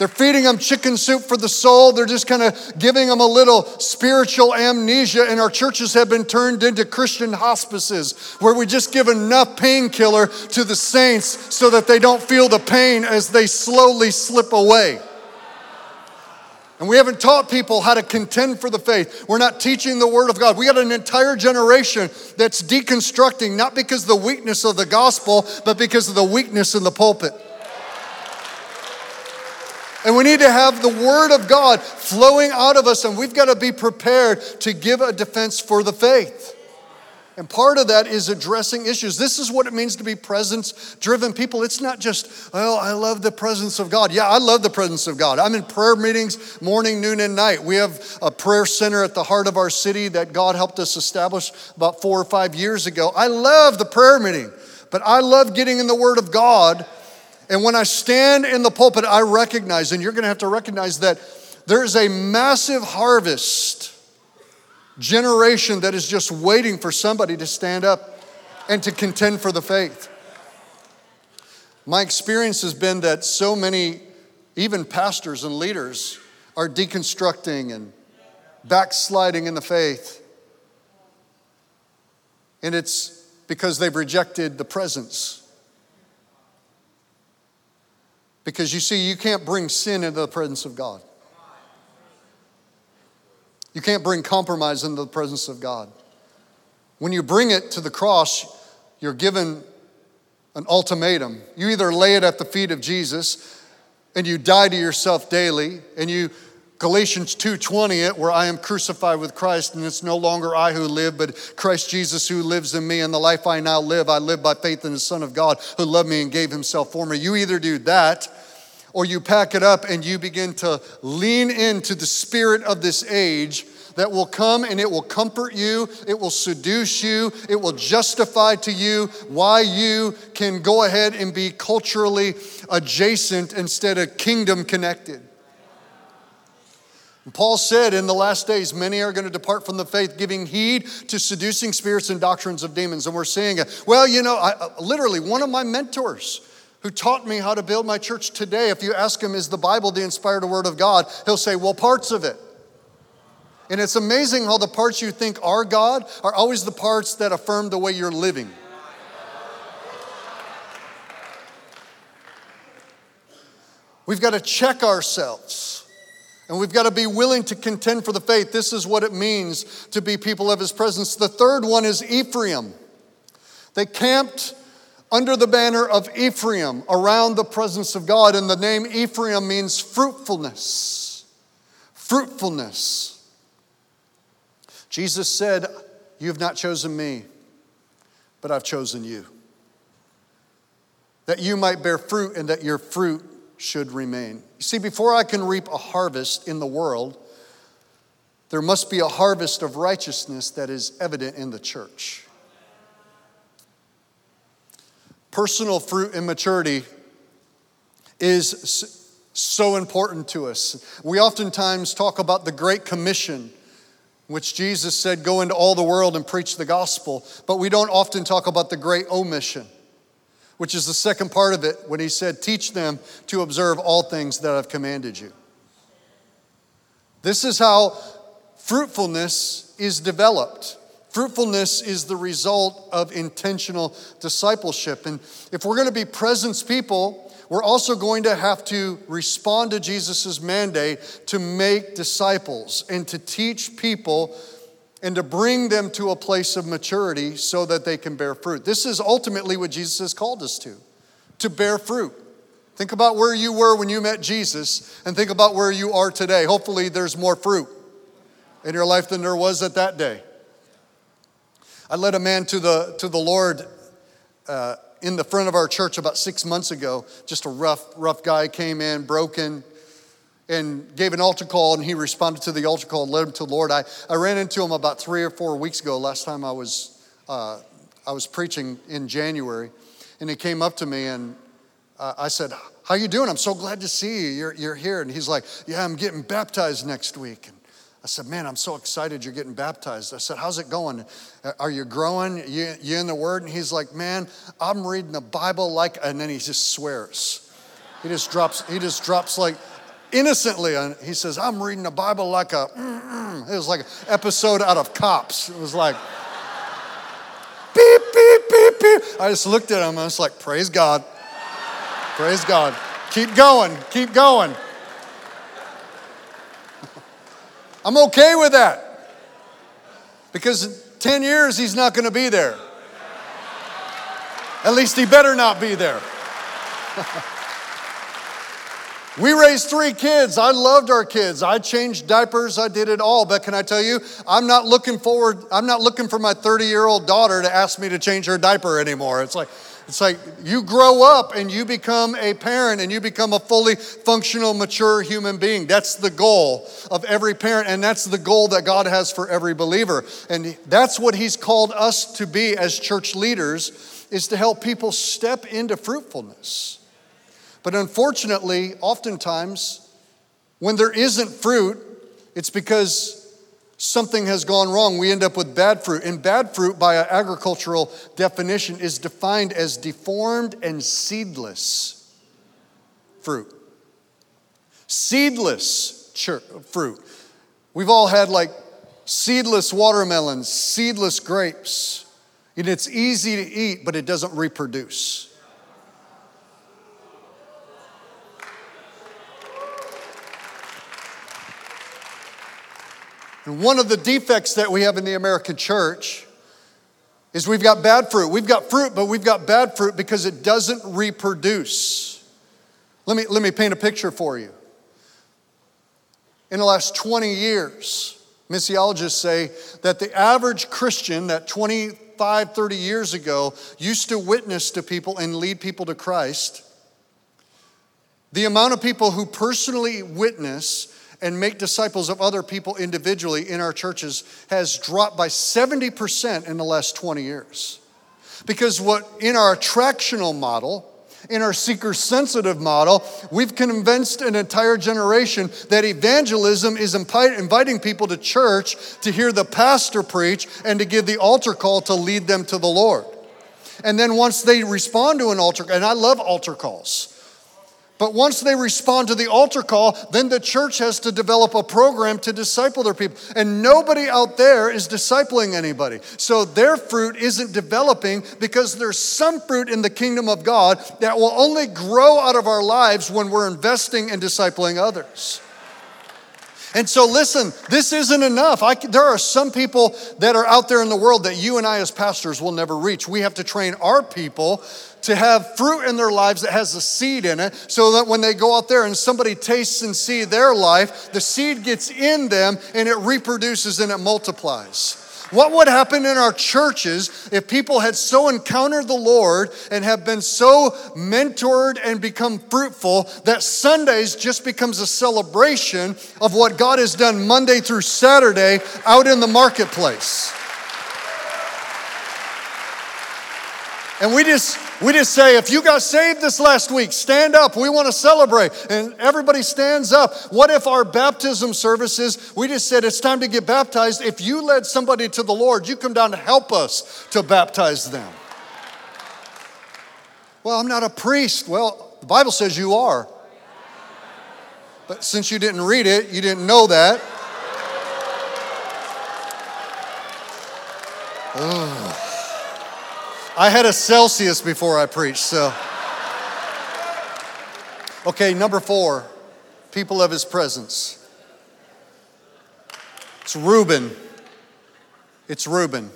They're feeding them chicken soup for the soul. They're just kind of giving them a little spiritual amnesia. And our churches have been turned into Christian hospices where we just give enough painkiller to the saints so that they don't feel the pain as they slowly slip away. And we haven't taught people how to contend for the faith. We're not teaching the Word of God. We got an entire generation that's deconstructing, not because of the weakness of the gospel, but because of the weakness in the pulpit. And we need to have the Word of God flowing out of us, and we've got to be prepared to give a defense for the faith. And part of that is addressing issues. This is what it means to be presence driven people. It's not just, well, I love the presence of God. Yeah, I love the presence of God. I'm in prayer meetings morning, noon, and night. We have a prayer center at the heart of our city that God helped us establish about four or five years ago. I love the prayer meeting, but I love getting in the Word of God and when I stand in the pulpit, I recognize, and you're going to have to recognize that there's a massive harvest generation that is just waiting for somebody to stand up and to contend for the faith. My experience has been that so many, even pastors and leaders, are deconstructing and backsliding in the faith. And it's because they've rejected the presence. Because you see, you can't bring sin into the presence of God. You can't bring compromise into the presence of God. When you bring it to the cross, you're given an ultimatum. You either lay it at the feet of Jesus and you die to yourself daily and you Galatians 2:20 it where I am crucified with Christ and it's no longer I who live but Christ Jesus who lives in me and the life I now live I live by faith in the son of God who loved me and gave himself for me. You either do that or you pack it up and you begin to lean into the spirit of this age that will come and it will comfort you, it will seduce you, it will justify to you why you can go ahead and be culturally adjacent instead of kingdom connected. Paul said in the last days, many are going to depart from the faith, giving heed to seducing spirits and doctrines of demons. And we're seeing it. Well, you know, I, uh, literally, one of my mentors who taught me how to build my church today, if you ask him, is the Bible the inspired word of God? He'll say, well, parts of it. And it's amazing how the parts you think are God are always the parts that affirm the way you're living. We've got to check ourselves. And we've got to be willing to contend for the faith. This is what it means to be people of his presence. The third one is Ephraim. They camped under the banner of Ephraim around the presence of God. And the name Ephraim means fruitfulness. Fruitfulness. Jesus said, You have not chosen me, but I've chosen you. That you might bear fruit and that your fruit should remain. You see, before I can reap a harvest in the world, there must be a harvest of righteousness that is evident in the church. Personal fruit and maturity is so important to us. We oftentimes talk about the Great Commission, which Jesus said, Go into all the world and preach the gospel, but we don't often talk about the Great Omission, which is the second part of it when he said, Teach them to observe all things that I've commanded you. This is how fruitfulness is developed. Fruitfulness is the result of intentional discipleship. And if we're going to be presence people, we're also going to have to respond to Jesus' mandate to make disciples and to teach people and to bring them to a place of maturity so that they can bear fruit. This is ultimately what Jesus has called us to to bear fruit. Think about where you were when you met Jesus and think about where you are today. Hopefully, there's more fruit in your life than there was at that day. I led a man to the, to the Lord uh, in the front of our church about six months ago. Just a rough, rough guy came in, broken, and gave an altar call, and he responded to the altar call and led him to the Lord. I, I ran into him about three or four weeks ago, last time I was, uh, I was preaching in January, and he came up to me and uh, I said, how you doing? I'm so glad to see you. You're, you're here. And he's like, yeah, I'm getting baptized next week. And I said, Man, I'm so excited you're getting baptized. I said, How's it going? Are you growing? You, you in the Word? And he's like, Man, I'm reading the Bible like, and then he just swears. He just drops, he just drops like innocently. And he says, I'm reading the Bible like a, mm-mm. it was like an episode out of Cops. It was like, beep, beep, beep, beep. I just looked at him and I was like, Praise God. Praise God. Keep going, keep going. [LAUGHS] I'm okay with that. Because in 10 years, he's not going to be there. At least he better not be there. [LAUGHS] we raised three kids. I loved our kids. I changed diapers. I did it all. But can I tell you, I'm not looking forward, I'm not looking for my 30 year old daughter to ask me to change her diaper anymore. It's like, it's like you grow up and you become a parent and you become a fully functional, mature human being. That's the goal of every parent, and that's the goal that God has for every believer. And that's what He's called us to be as church leaders, is to help people step into fruitfulness. But unfortunately, oftentimes, when there isn't fruit, it's because something has gone wrong. We end up with bad fruit. And bad fruit, by an agricultural definition, is defined as deformed and seedless fruit. Seedless fruit. We've all had like seedless watermelons, seedless grapes. And it's easy to eat, but it doesn't reproduce. And one of the defects that we have in the American church is we've got bad fruit. We've got fruit, but we've got bad fruit because it doesn't reproduce. Let me, let me paint a picture for you. In the last 20 years, missiologists say that the average Christian that 25, 30 years ago used to witness to people and lead people to Christ, the amount of people who personally witness and make disciples of other people individually in our churches has dropped by 70% in the last 20 years. Because what in our attractional model, in our seeker sensitive model, we've convinced an entire generation that evangelism is inviting people to church to hear the pastor preach and to give the altar call to lead them to the Lord. And then once they respond to an altar, and I love altar calls. But once they respond to the altar call, then the church has to develop a program to disciple their people. And nobody out there is discipling anybody. So their fruit isn't developing because there's some fruit in the kingdom of God that will only grow out of our lives when we're investing in discipling others. And so, listen, this isn't enough. I, there are some people that are out there in the world that you and I, as pastors, will never reach. We have to train our people to have fruit in their lives that has a seed in it so that when they go out there and somebody tastes and see their life, the seed gets in them and it reproduces and it multiplies. What would happen in our churches if people had so encountered the Lord and have been so mentored and become fruitful that Sundays just becomes a celebration of what God has done Monday through Saturday out in the marketplace? And we just we just say, if you got saved this last week, stand up. We want to celebrate. And everybody stands up. What if our baptism services, we just said, it's time to get baptized. If you led somebody to the Lord, you come down to help us to baptize them. Well, I'm not a priest. Well, the Bible says you are. But since you didn't read it, you didn't know that. Ugh. I had a Celsius before I preached, so. Okay, number four, people of his presence. It's Reuben. It's Reuben.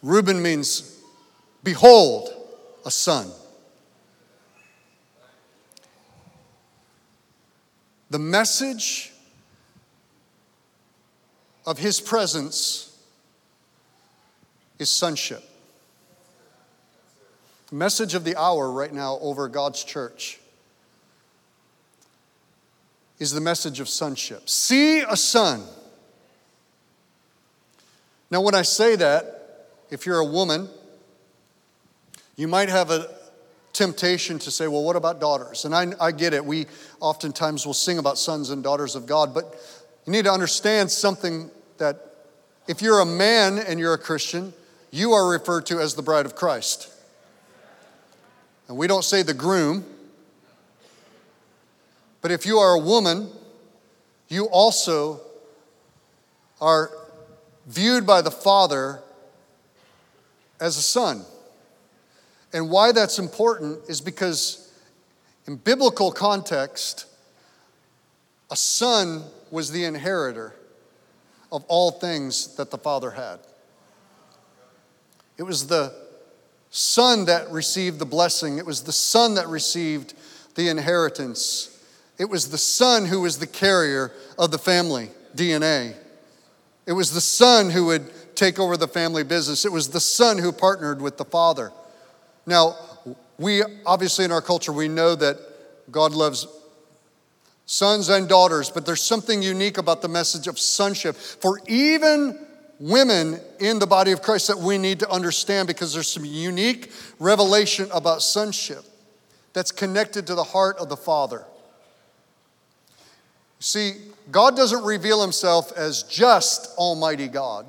Reuben means, behold, a son. The message of his presence is sonship. Message of the hour right now over God's church is the message of sonship. See a son. Now, when I say that, if you're a woman, you might have a temptation to say, well, what about daughters? And I, I get it. We oftentimes will sing about sons and daughters of God, but you need to understand something that if you're a man and you're a Christian, you are referred to as the bride of Christ. And we don't say the groom, but if you are a woman, you also are viewed by the Father as a son. And why that's important is because in biblical context, a son was the inheritor of all things that the Father had. It was the son that received the blessing, it was the son that received the inheritance. It was the son who was the carrier of the family DNA. It was the son who would take over the family business. It was the son who partnered with the father. Now, we obviously in our culture, we know that God loves sons and daughters, but there's something unique about the message of sonship. For even women in the body of Christ that we need to understand because there's some unique revelation about sonship that's connected to the heart of the Father. See, God doesn't reveal himself as just Almighty God,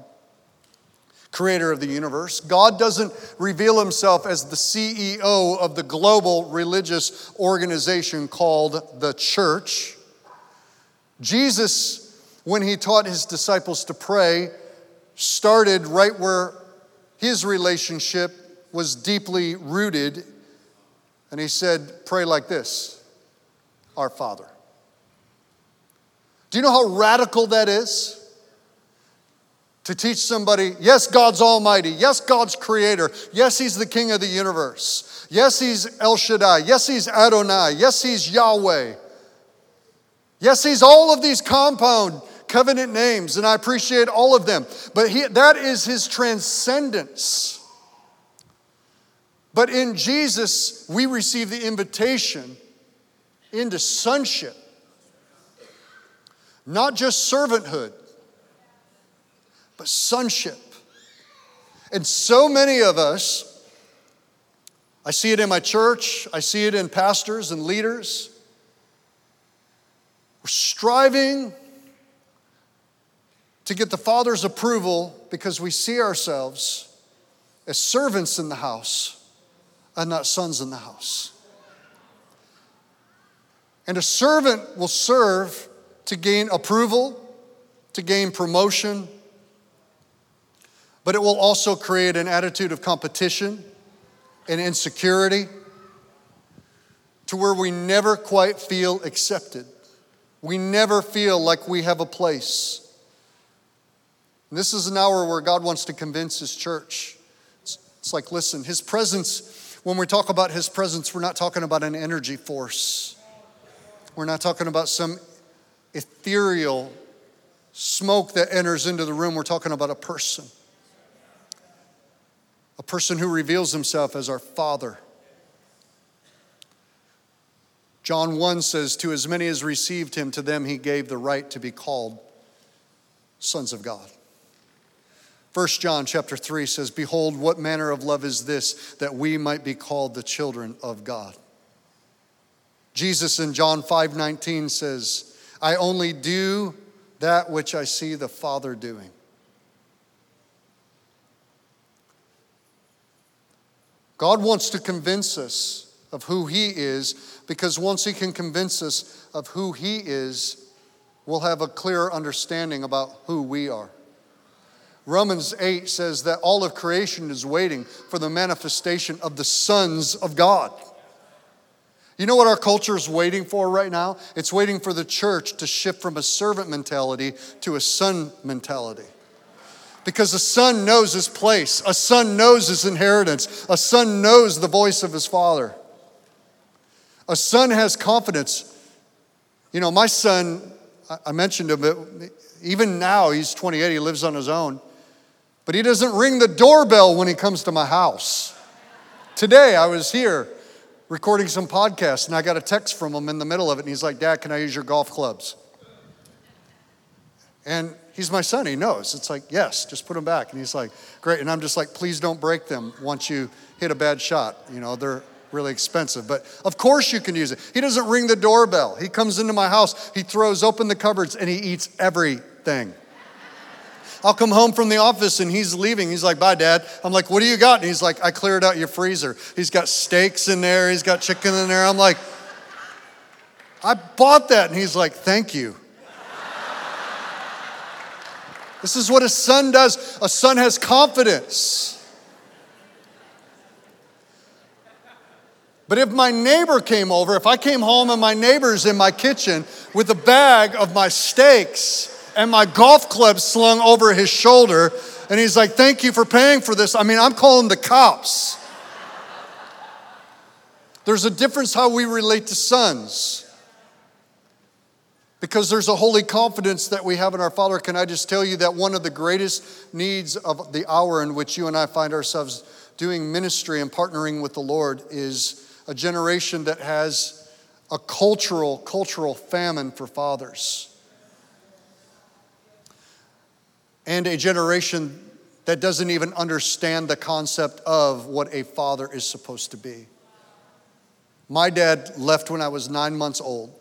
creator of the universe. God doesn't reveal himself as the CEO of the global religious organization called the church. Jesus, when he taught his disciples to pray, started right where his relationship was deeply rooted. And he said, Pray like this Our Father. Do you know how radical that is? To teach somebody, yes, God's almighty. Yes, God's creator. Yes, He's the king of the universe. Yes, He's El Shaddai. Yes, He's Adonai. Yes, He's Yahweh. Yes, He's all of these compound covenant names, and I appreciate all of them. But he, that is His transcendence. But in Jesus, we receive the invitation into sonship, not just servanthood, but sonship. And so many of us, I see it in my church, I see it in pastors and leaders, we're striving to get the Father's approval because we see ourselves as servants in the house and not sons in the house. And a servant will serve to gain approval, to gain promotion, but it will also create an attitude of competition and insecurity to where we never quite feel accepted. We never feel like we have a place. And this is an hour where God wants to convince His church. It's, it's like, listen, His presence when we talk about His presence, we're not talking about an energy force. We're not talking about some ethereal smoke that enters into the room. We're talking about a person. A person who reveals himself as our Father. John 1 says, To as many as received him, to them he gave the right to be called sons of God. 1 John chapter 3 says, Behold, what manner of love is this, that we might be called the children of God. Jesus in John 5 19 says, I only do that which I see the Father doing. God wants to convince us of who He is because once He can convince us of who He is, we'll have a clearer understanding about who we are. Romans 8 says that all of creation is waiting for the manifestation of the sons of God. You know what our culture is waiting for right now? It's waiting for the church to shift from a servant mentality to a son mentality. Because a son knows his place, a son knows his inheritance, a son knows the voice of his father. A son has confidence. You know, my son, I mentioned him, but even now he's 28, he lives on his own. But he doesn't ring the doorbell when he comes to my house. Today I was here recording some podcasts and I got a text from him in the middle of it and he's like, Dad, can I use your golf clubs? And he's my son, he knows. It's like, yes, just put them back. And he's like, great. And I'm just like, please don't break them once you hit a bad shot. You know, they're really expensive, but of course you can use it. He doesn't ring the doorbell. He comes into my house, he throws open the cupboards, and he eats everything. I'll come home from the office and he's leaving. He's like, bye, dad. I'm like, what do you got? And he's like, I cleared out your freezer. He's got steaks in there, he's got chicken in there. I'm like, I bought that. And he's like, thank you. This is what a son does. A son has confidence. But if my neighbor came over, if I came home and my neighbor's in my kitchen with a bag of my steaks, and my golf club slung over his shoulder. And he's like, Thank you for paying for this. I mean, I'm calling the cops. There's a difference how we relate to sons. Because there's a holy confidence that we have in our Father. Can I just tell you that one of the greatest needs of the hour in which you and I find ourselves doing ministry and partnering with the Lord is a generation that has a cultural, cultural famine for fathers. And a generation that doesn't even understand the concept of what a father is supposed to be. My dad left when I was nine months old.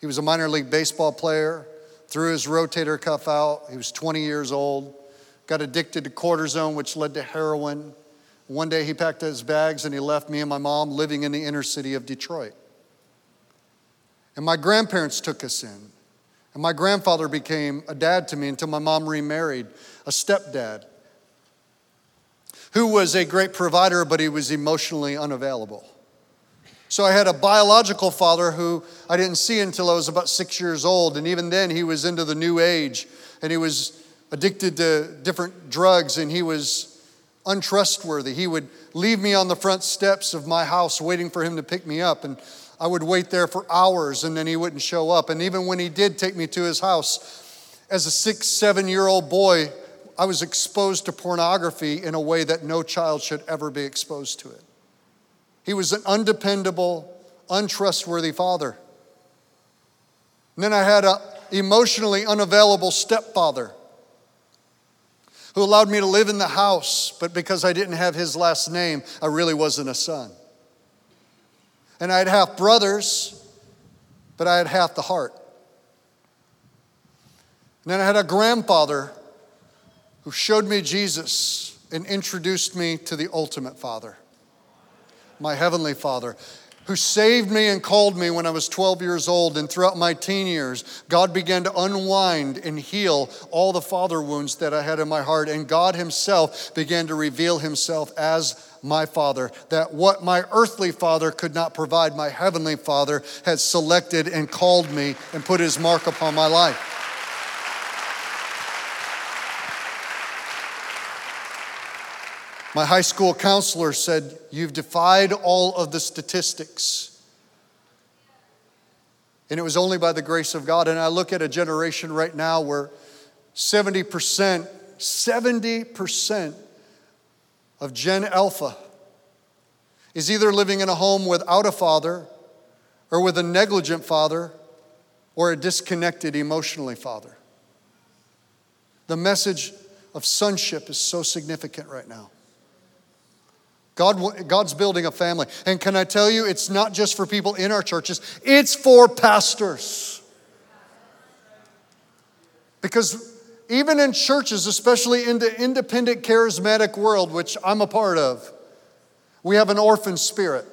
He was a minor league baseball player, threw his rotator cuff out. He was 20 years old, got addicted to cortisone, which led to heroin. One day he packed his bags and he left me and my mom living in the inner city of Detroit. And my grandparents took us in. And my grandfather became a dad to me until my mom remarried, a stepdad, who was a great provider, but he was emotionally unavailable. So I had a biological father who I didn't see until I was about six years old. And even then, he was into the new age and he was addicted to different drugs and he was untrustworthy. He would leave me on the front steps of my house waiting for him to pick me up. And I would wait there for hours and then he wouldn't show up. And even when he did take me to his house, as a six, seven year old boy, I was exposed to pornography in a way that no child should ever be exposed to it. He was an undependable, untrustworthy father. And then I had an emotionally unavailable stepfather who allowed me to live in the house, but because I didn't have his last name, I really wasn't a son. And I had half brothers, but I had half the heart. And then I had a grandfather who showed me Jesus and introduced me to the ultimate Father my Heavenly Father, who saved me and called me when I was 12 years old. And throughout my teen years, God began to unwind and heal all the father wounds that I had in my heart. And God Himself began to reveal Himself as my Father. That what my earthly father could not provide, my Heavenly Father had selected and called me and put His mark upon my life. My high school counselor said, You've defied all of the statistics. And it was only by the grace of God. And I look at a generation right now where 70%, 70% of Gen Alpha is either living in a home without a father or with a negligent father or a disconnected emotionally father. The message of sonship is so significant right now. God, God's building a family. And can I tell you, it's not just for people in our churches, it's for pastors. Because even in churches, especially in the independent charismatic world, which I'm a part of, we have an orphan spirit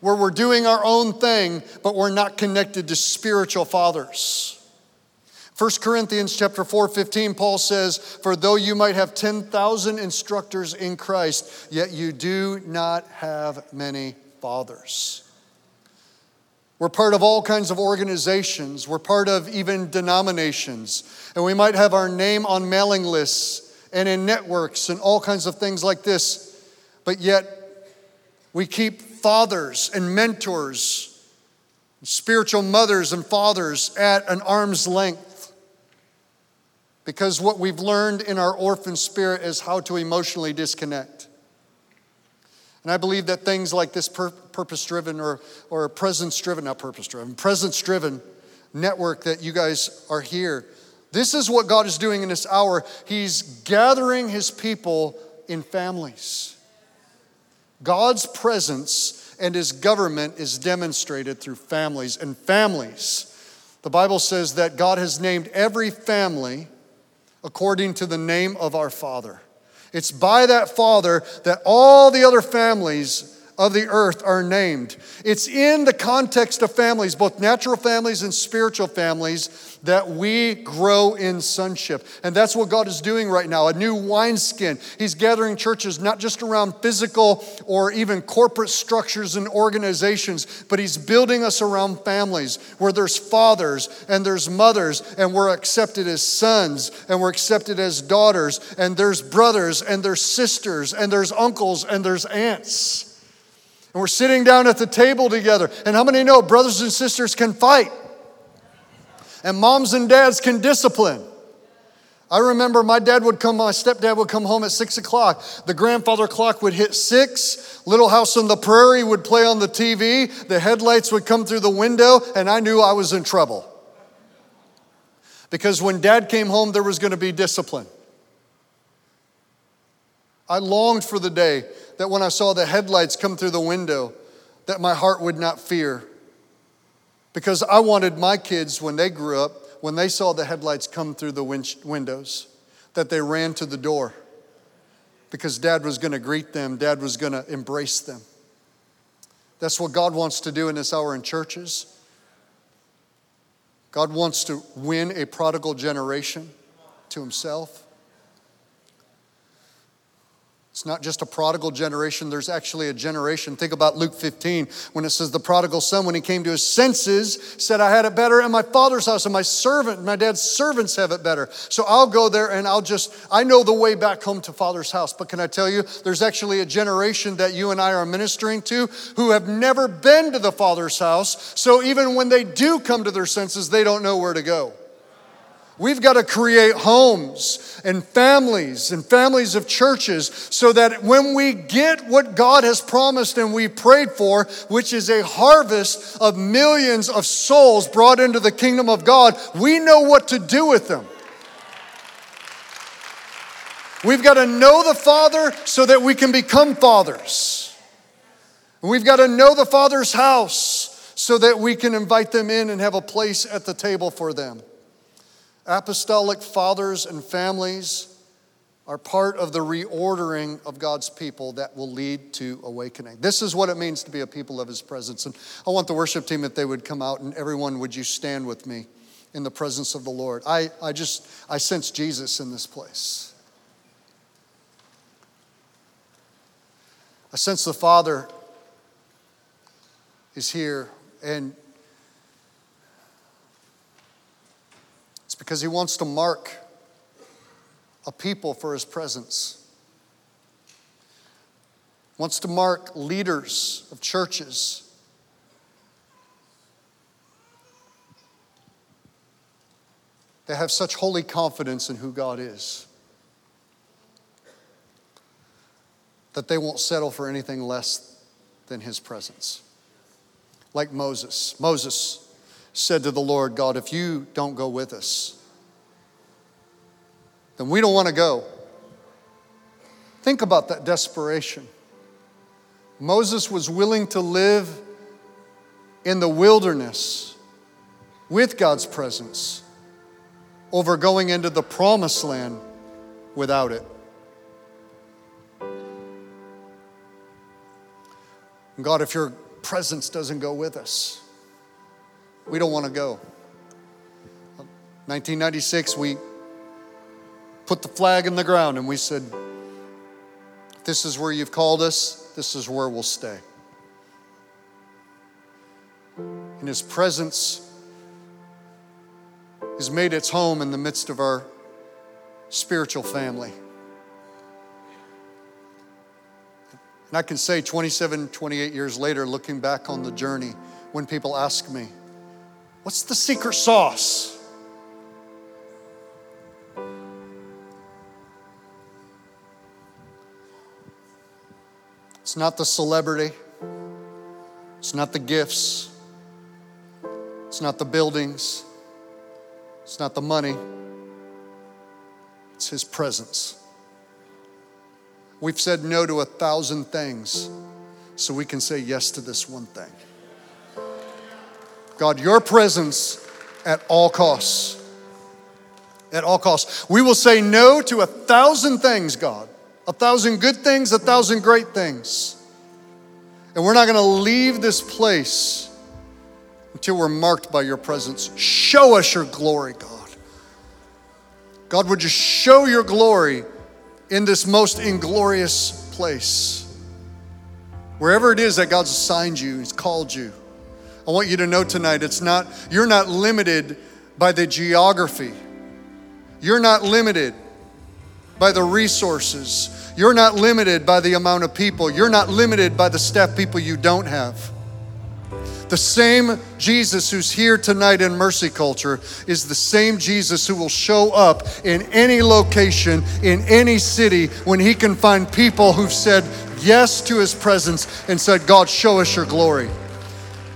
where we're doing our own thing, but we're not connected to spiritual fathers. 1 Corinthians chapter 4, 15, Paul says, For though you might have 10,000 instructors in Christ, yet you do not have many fathers. We're part of all kinds of organizations. We're part of even denominations. And we might have our name on mailing lists and in networks and all kinds of things like this. But yet, we keep fathers and mentors, spiritual mothers and fathers at an arm's length. Because what we've learned in our orphan spirit is how to emotionally disconnect. And I believe that things like this pur- purpose driven or, or presence driven, not purpose driven, presence driven network that you guys are here, this is what God is doing in this hour. He's gathering his people in families. God's presence and his government is demonstrated through families. And families, the Bible says that God has named every family according to the name of our Father. It's by that Father that all the other families of the earth are named. It's in the context of families, both natural families and spiritual families, that we grow in sonship. And that's what God is doing right now a new wineskin. He's gathering churches not just around physical or even corporate structures and organizations, but He's building us around families where there's fathers and there's mothers, and we're accepted as sons and we're accepted as daughters, and there's brothers and there's sisters and there's uncles and there's aunts. And we're sitting down at the table together. And how many know brothers and sisters can fight? And moms and dads can discipline. I remember my dad would come, my stepdad would come home at six o'clock. The grandfather clock would hit six. Little House on the Prairie would play on the TV. The headlights would come through the window, and I knew I was in trouble. Because when dad came home, there was going to be discipline. I longed for the day that when I saw the headlights come through the window, that my heart would not fear. Because I wanted my kids, when they grew up, when they saw the headlights come through the win- windows, that they ran to the door because dad was going to greet them, dad was going to embrace them. That's what God wants to do in this hour in churches. God wants to win a prodigal generation to himself. It's not just a prodigal generation, there's actually a generation. Think about Luke 15 when it says the prodigal son, when he came to his senses, said, I had it better in my father's house, and my servant, my dad's servants have it better. So I'll go there and I'll just, I know the way back home to father's house. But can I tell you, there's actually a generation that you and I are ministering to who have never been to the father's house. So even when they do come to their senses, they don't know where to go. We've got to create homes and families and families of churches so that when we get what God has promised and we prayed for, which is a harvest of millions of souls brought into the kingdom of God, we know what to do with them. We've got to know the Father so that we can become fathers. We've got to know the Father's house so that we can invite them in and have a place at the table for them. Apostolic fathers and families are part of the reordering of God's people that will lead to awakening. This is what it means to be a people of His presence. And I want the worship team, if they would come out, and everyone, would you stand with me in the presence of the Lord? I, I just, I sense Jesus in this place. I sense the Father is here, and because he wants to mark a people for his presence. Wants to mark leaders of churches. That have such holy confidence in who God is that they won't settle for anything less than his presence. Like Moses. Moses said to the Lord, God, if you don't go with us, then we don't want to go. Think about that desperation. Moses was willing to live in the wilderness with God's presence over going into the promised land without it. God, if your presence doesn't go with us, we don't want to go. 1996, we put the flag in the ground and we said, This is where you've called us, this is where we'll stay. And His presence has made its home in the midst of our spiritual family. And I can say 27, 28 years later, looking back on the journey, when people ask me, What's the secret sauce? It's not the celebrity. It's not the gifts. It's not the buildings. It's not the money. It's His presence. We've said no to a thousand things so we can say yes to this one thing. God, your presence at all costs. At all costs. We will say no to a thousand things, God. A thousand good things, a thousand great things. And we're not going to leave this place until we're marked by your presence. Show us your glory, God. God, would you show your glory in this most inglorious place? Wherever it is that God's assigned you, He's called you. I want you to know tonight it's not, you're not limited by the geography. You're not limited by the resources. You're not limited by the amount of people. You're not limited by the staff people you don't have. The same Jesus who's here tonight in Mercy Culture is the same Jesus who will show up in any location, in any city, when he can find people who've said yes to his presence and said, God, show us your glory.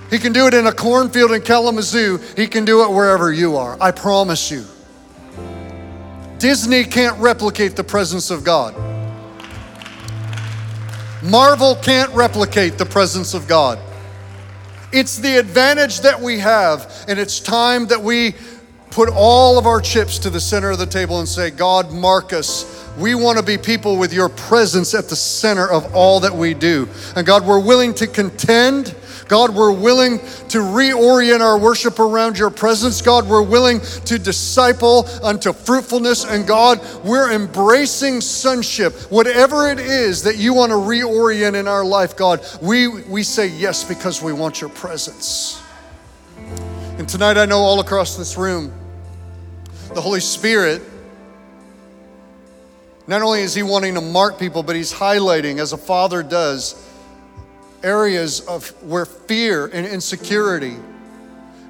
He can do it in a cornfield in Kalamazoo. He can do it wherever you are. I promise you. Disney can't replicate the presence of God. Marvel can't replicate the presence of God. It's the advantage that we have, and it's time that we put all of our chips to the center of the table and say, God, mark us. We want to be people with your presence at the center of all that we do. And God, we're willing to contend. God, we're willing to reorient our worship around your presence. God, we're willing to disciple unto fruitfulness. And God, we're embracing sonship. Whatever it is that you want to reorient in our life, God, we, we say yes because we want your presence. And tonight, I know all across this room, the Holy Spirit, not only is He wanting to mark people, but He's highlighting, as a father does, areas of where fear and insecurity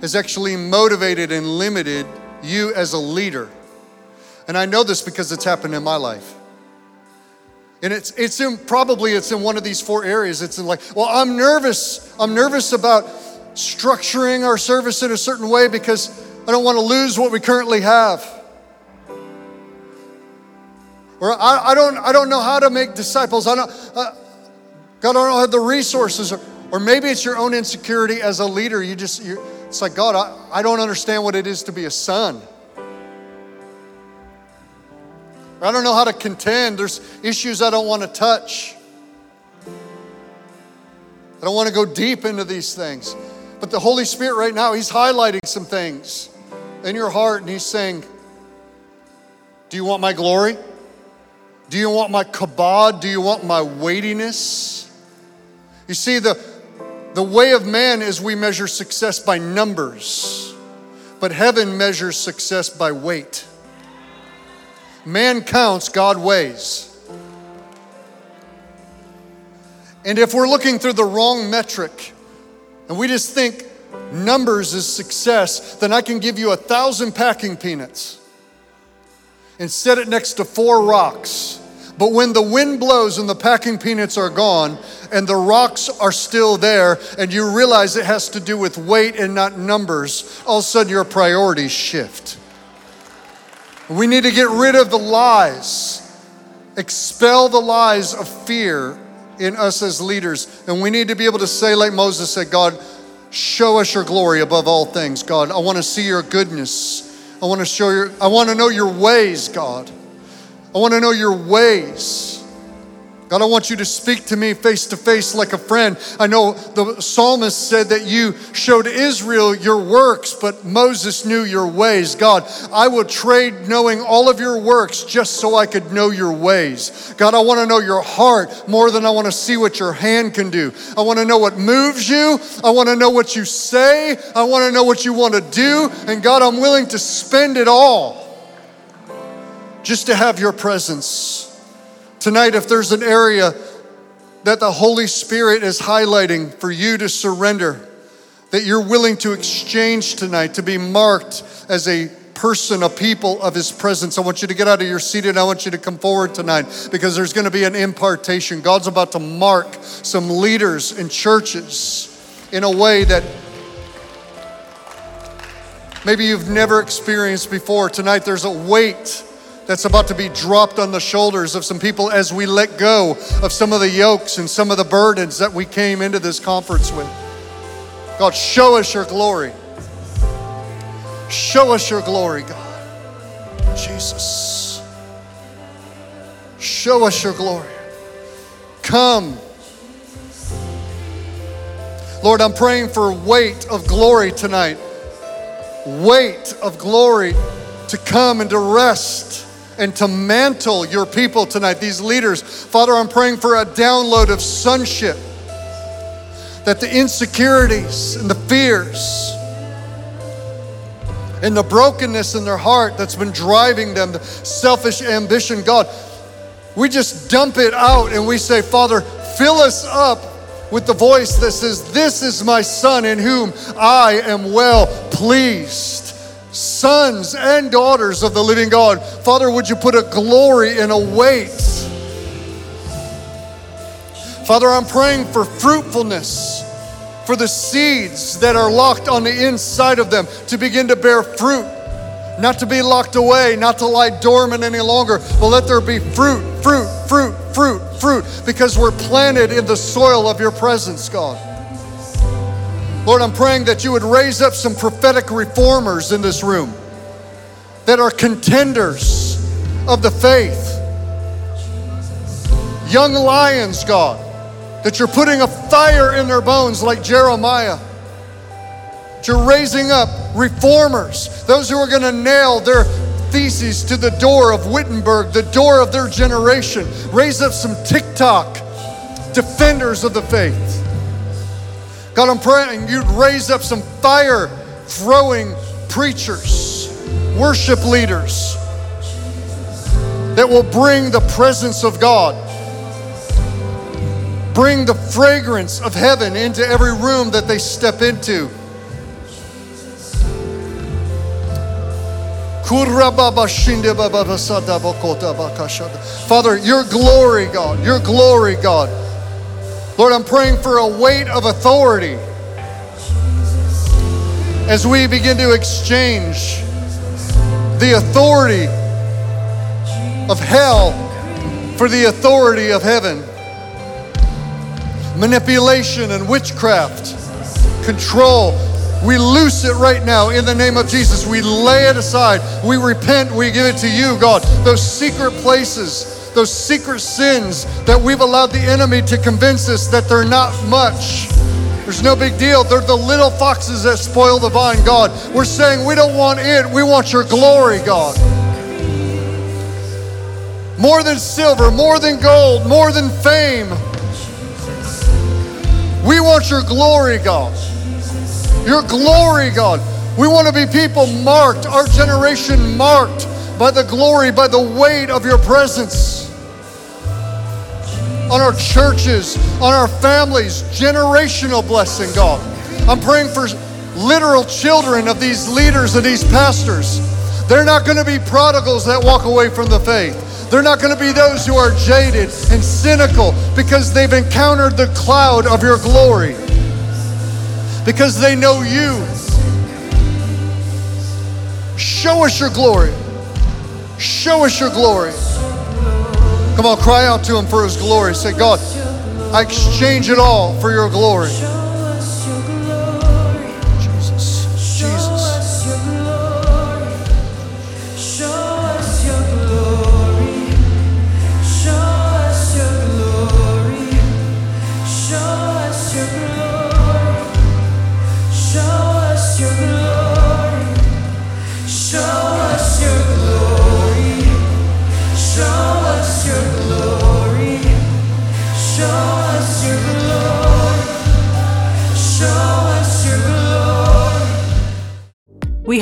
has actually motivated and limited you as a leader. And I know this because it's happened in my life. And it's, it's in, probably it's in one of these four areas. It's in like, well, I'm nervous. I'm nervous about structuring our service in a certain way because I don't want to lose what we currently have. Or I, I, don't, I don't know how to make disciples. I don't, uh, God, I don't have the resources. Or, maybe it's your own insecurity as a leader. You just, it's like, God, I, I don't understand what it is to be a son. I don't know how to contend. There's issues I don't want to touch. I don't want to go deep into these things. But the Holy Spirit right now, He's highlighting some things in your heart and He's saying, Do you want my glory? Do you want my kabod? Do you want my weightiness? You see, the, the way of man is we measure success by numbers, but heaven measures success by weight. Man counts, God weighs. And if we're looking through the wrong metric and we just think numbers is success, then I can give you a thousand packing peanuts and set it next to four rocks but when the wind blows and the packing peanuts are gone and the rocks are still there and you realize it has to do with weight and not numbers, all of a sudden your priorities shift. We need to get rid of the lies, expel the lies of fear in us as leaders. And we need to be able to say, like Moses said, God, show us your glory above all things. God, I want to see your goodness. I want to show your, I want to know your ways, God. I want to know your ways. God, I want you to speak to me face to face like a friend. I know the psalmist said that you showed Israel your works, but Moses knew your ways. God, I will trade knowing all of your works just so I could know your ways. God, I want to know your heart more than I want to see what your hand can do. I want to know what moves you. I want to know what you say. I want to know what you want to do. And God, I'm willing to spend it all just to have your presence. Tonight, if there's an area that the Holy Spirit is highlighting for you to surrender, that you're willing to exchange tonight, to be marked as a person, a people of His presence. I want you to get out of your seat and I want you to come forward tonight because there's going to be an impartation. God's about to mark some leaders in churches in a way that maybe you've never experienced before. Tonight, there's a weight that's about to be dropped on the shoulders of some people as we let go of some of the yokes and some of the burdens that we came into this conference with. God, show us your glory. Show us your glory, God. Jesus. Show us your glory. Come. Lord, I'm praying for weight of glory tonight. Weight of glory to come and to rest and to mantle your people tonight, these leaders. Father, I'm praying for a download of sonship, that the insecurities and the fears and the brokenness in their heart that's been driving them, the selfish ambition, God, we just dump it out and we say, Father, fill us up with the voice that says, This is my son in whom I am well pleased sons and daughters of the living God. Father, would you put a glory and a weight? Father, I'm praying for fruitfulness, for the seeds that are locked on the inside of them to begin to bear fruit, not to be locked away, not to lie dormant any longer, but let there be fruit, fruit, fruit, fruit, fruit, because we're planted in the soil of your presence, God. Lord, I'm praying that you would raise up some prophetic reformers in this room that are contenders of the faith. Young lions, God, that you're putting a fire in their bones like Jeremiah. That you're raising up reformers, those who are going to nail their theses to the door of Wittenberg, the door of their generation. Raise up some TikTok defenders of the faith. God, I'm praying you'd raise up some fire throwing preachers, worship leaders that will bring the presence of God, bring the fragrance of heaven into every room that they step into. Father, your glory, God, your glory, God. Lord, I'm praying for a weight of authority as we begin to exchange the authority of hell for the authority of heaven. Manipulation and witchcraft, control, we loose it right now in the name of Jesus. We lay it aside. We repent. We give it to you, God. Those secret places, those secret sins that we've allowed the enemy to convince us that they're not much. There's no big deal. They're the little foxes that spoil the vine, God. We're saying we don't want it. We want your glory, God. More than silver, more than gold, more than fame. We want your glory, God your glory, God. We want to be people marked, our generation marked by the glory, by the weight of your presence. On our churches, on our families, generational blessing, God. I'm praying for literal children of these leaders and these pastors. They're not going to be prodigals that walk away from the faith. They're not going to be those who are jaded and cynical because they've encountered the cloud of your glory because they know you. Show us your glory. Show us your glory. Come on, cry out to Him for His glory. Say, God, I exchange it all for your glory.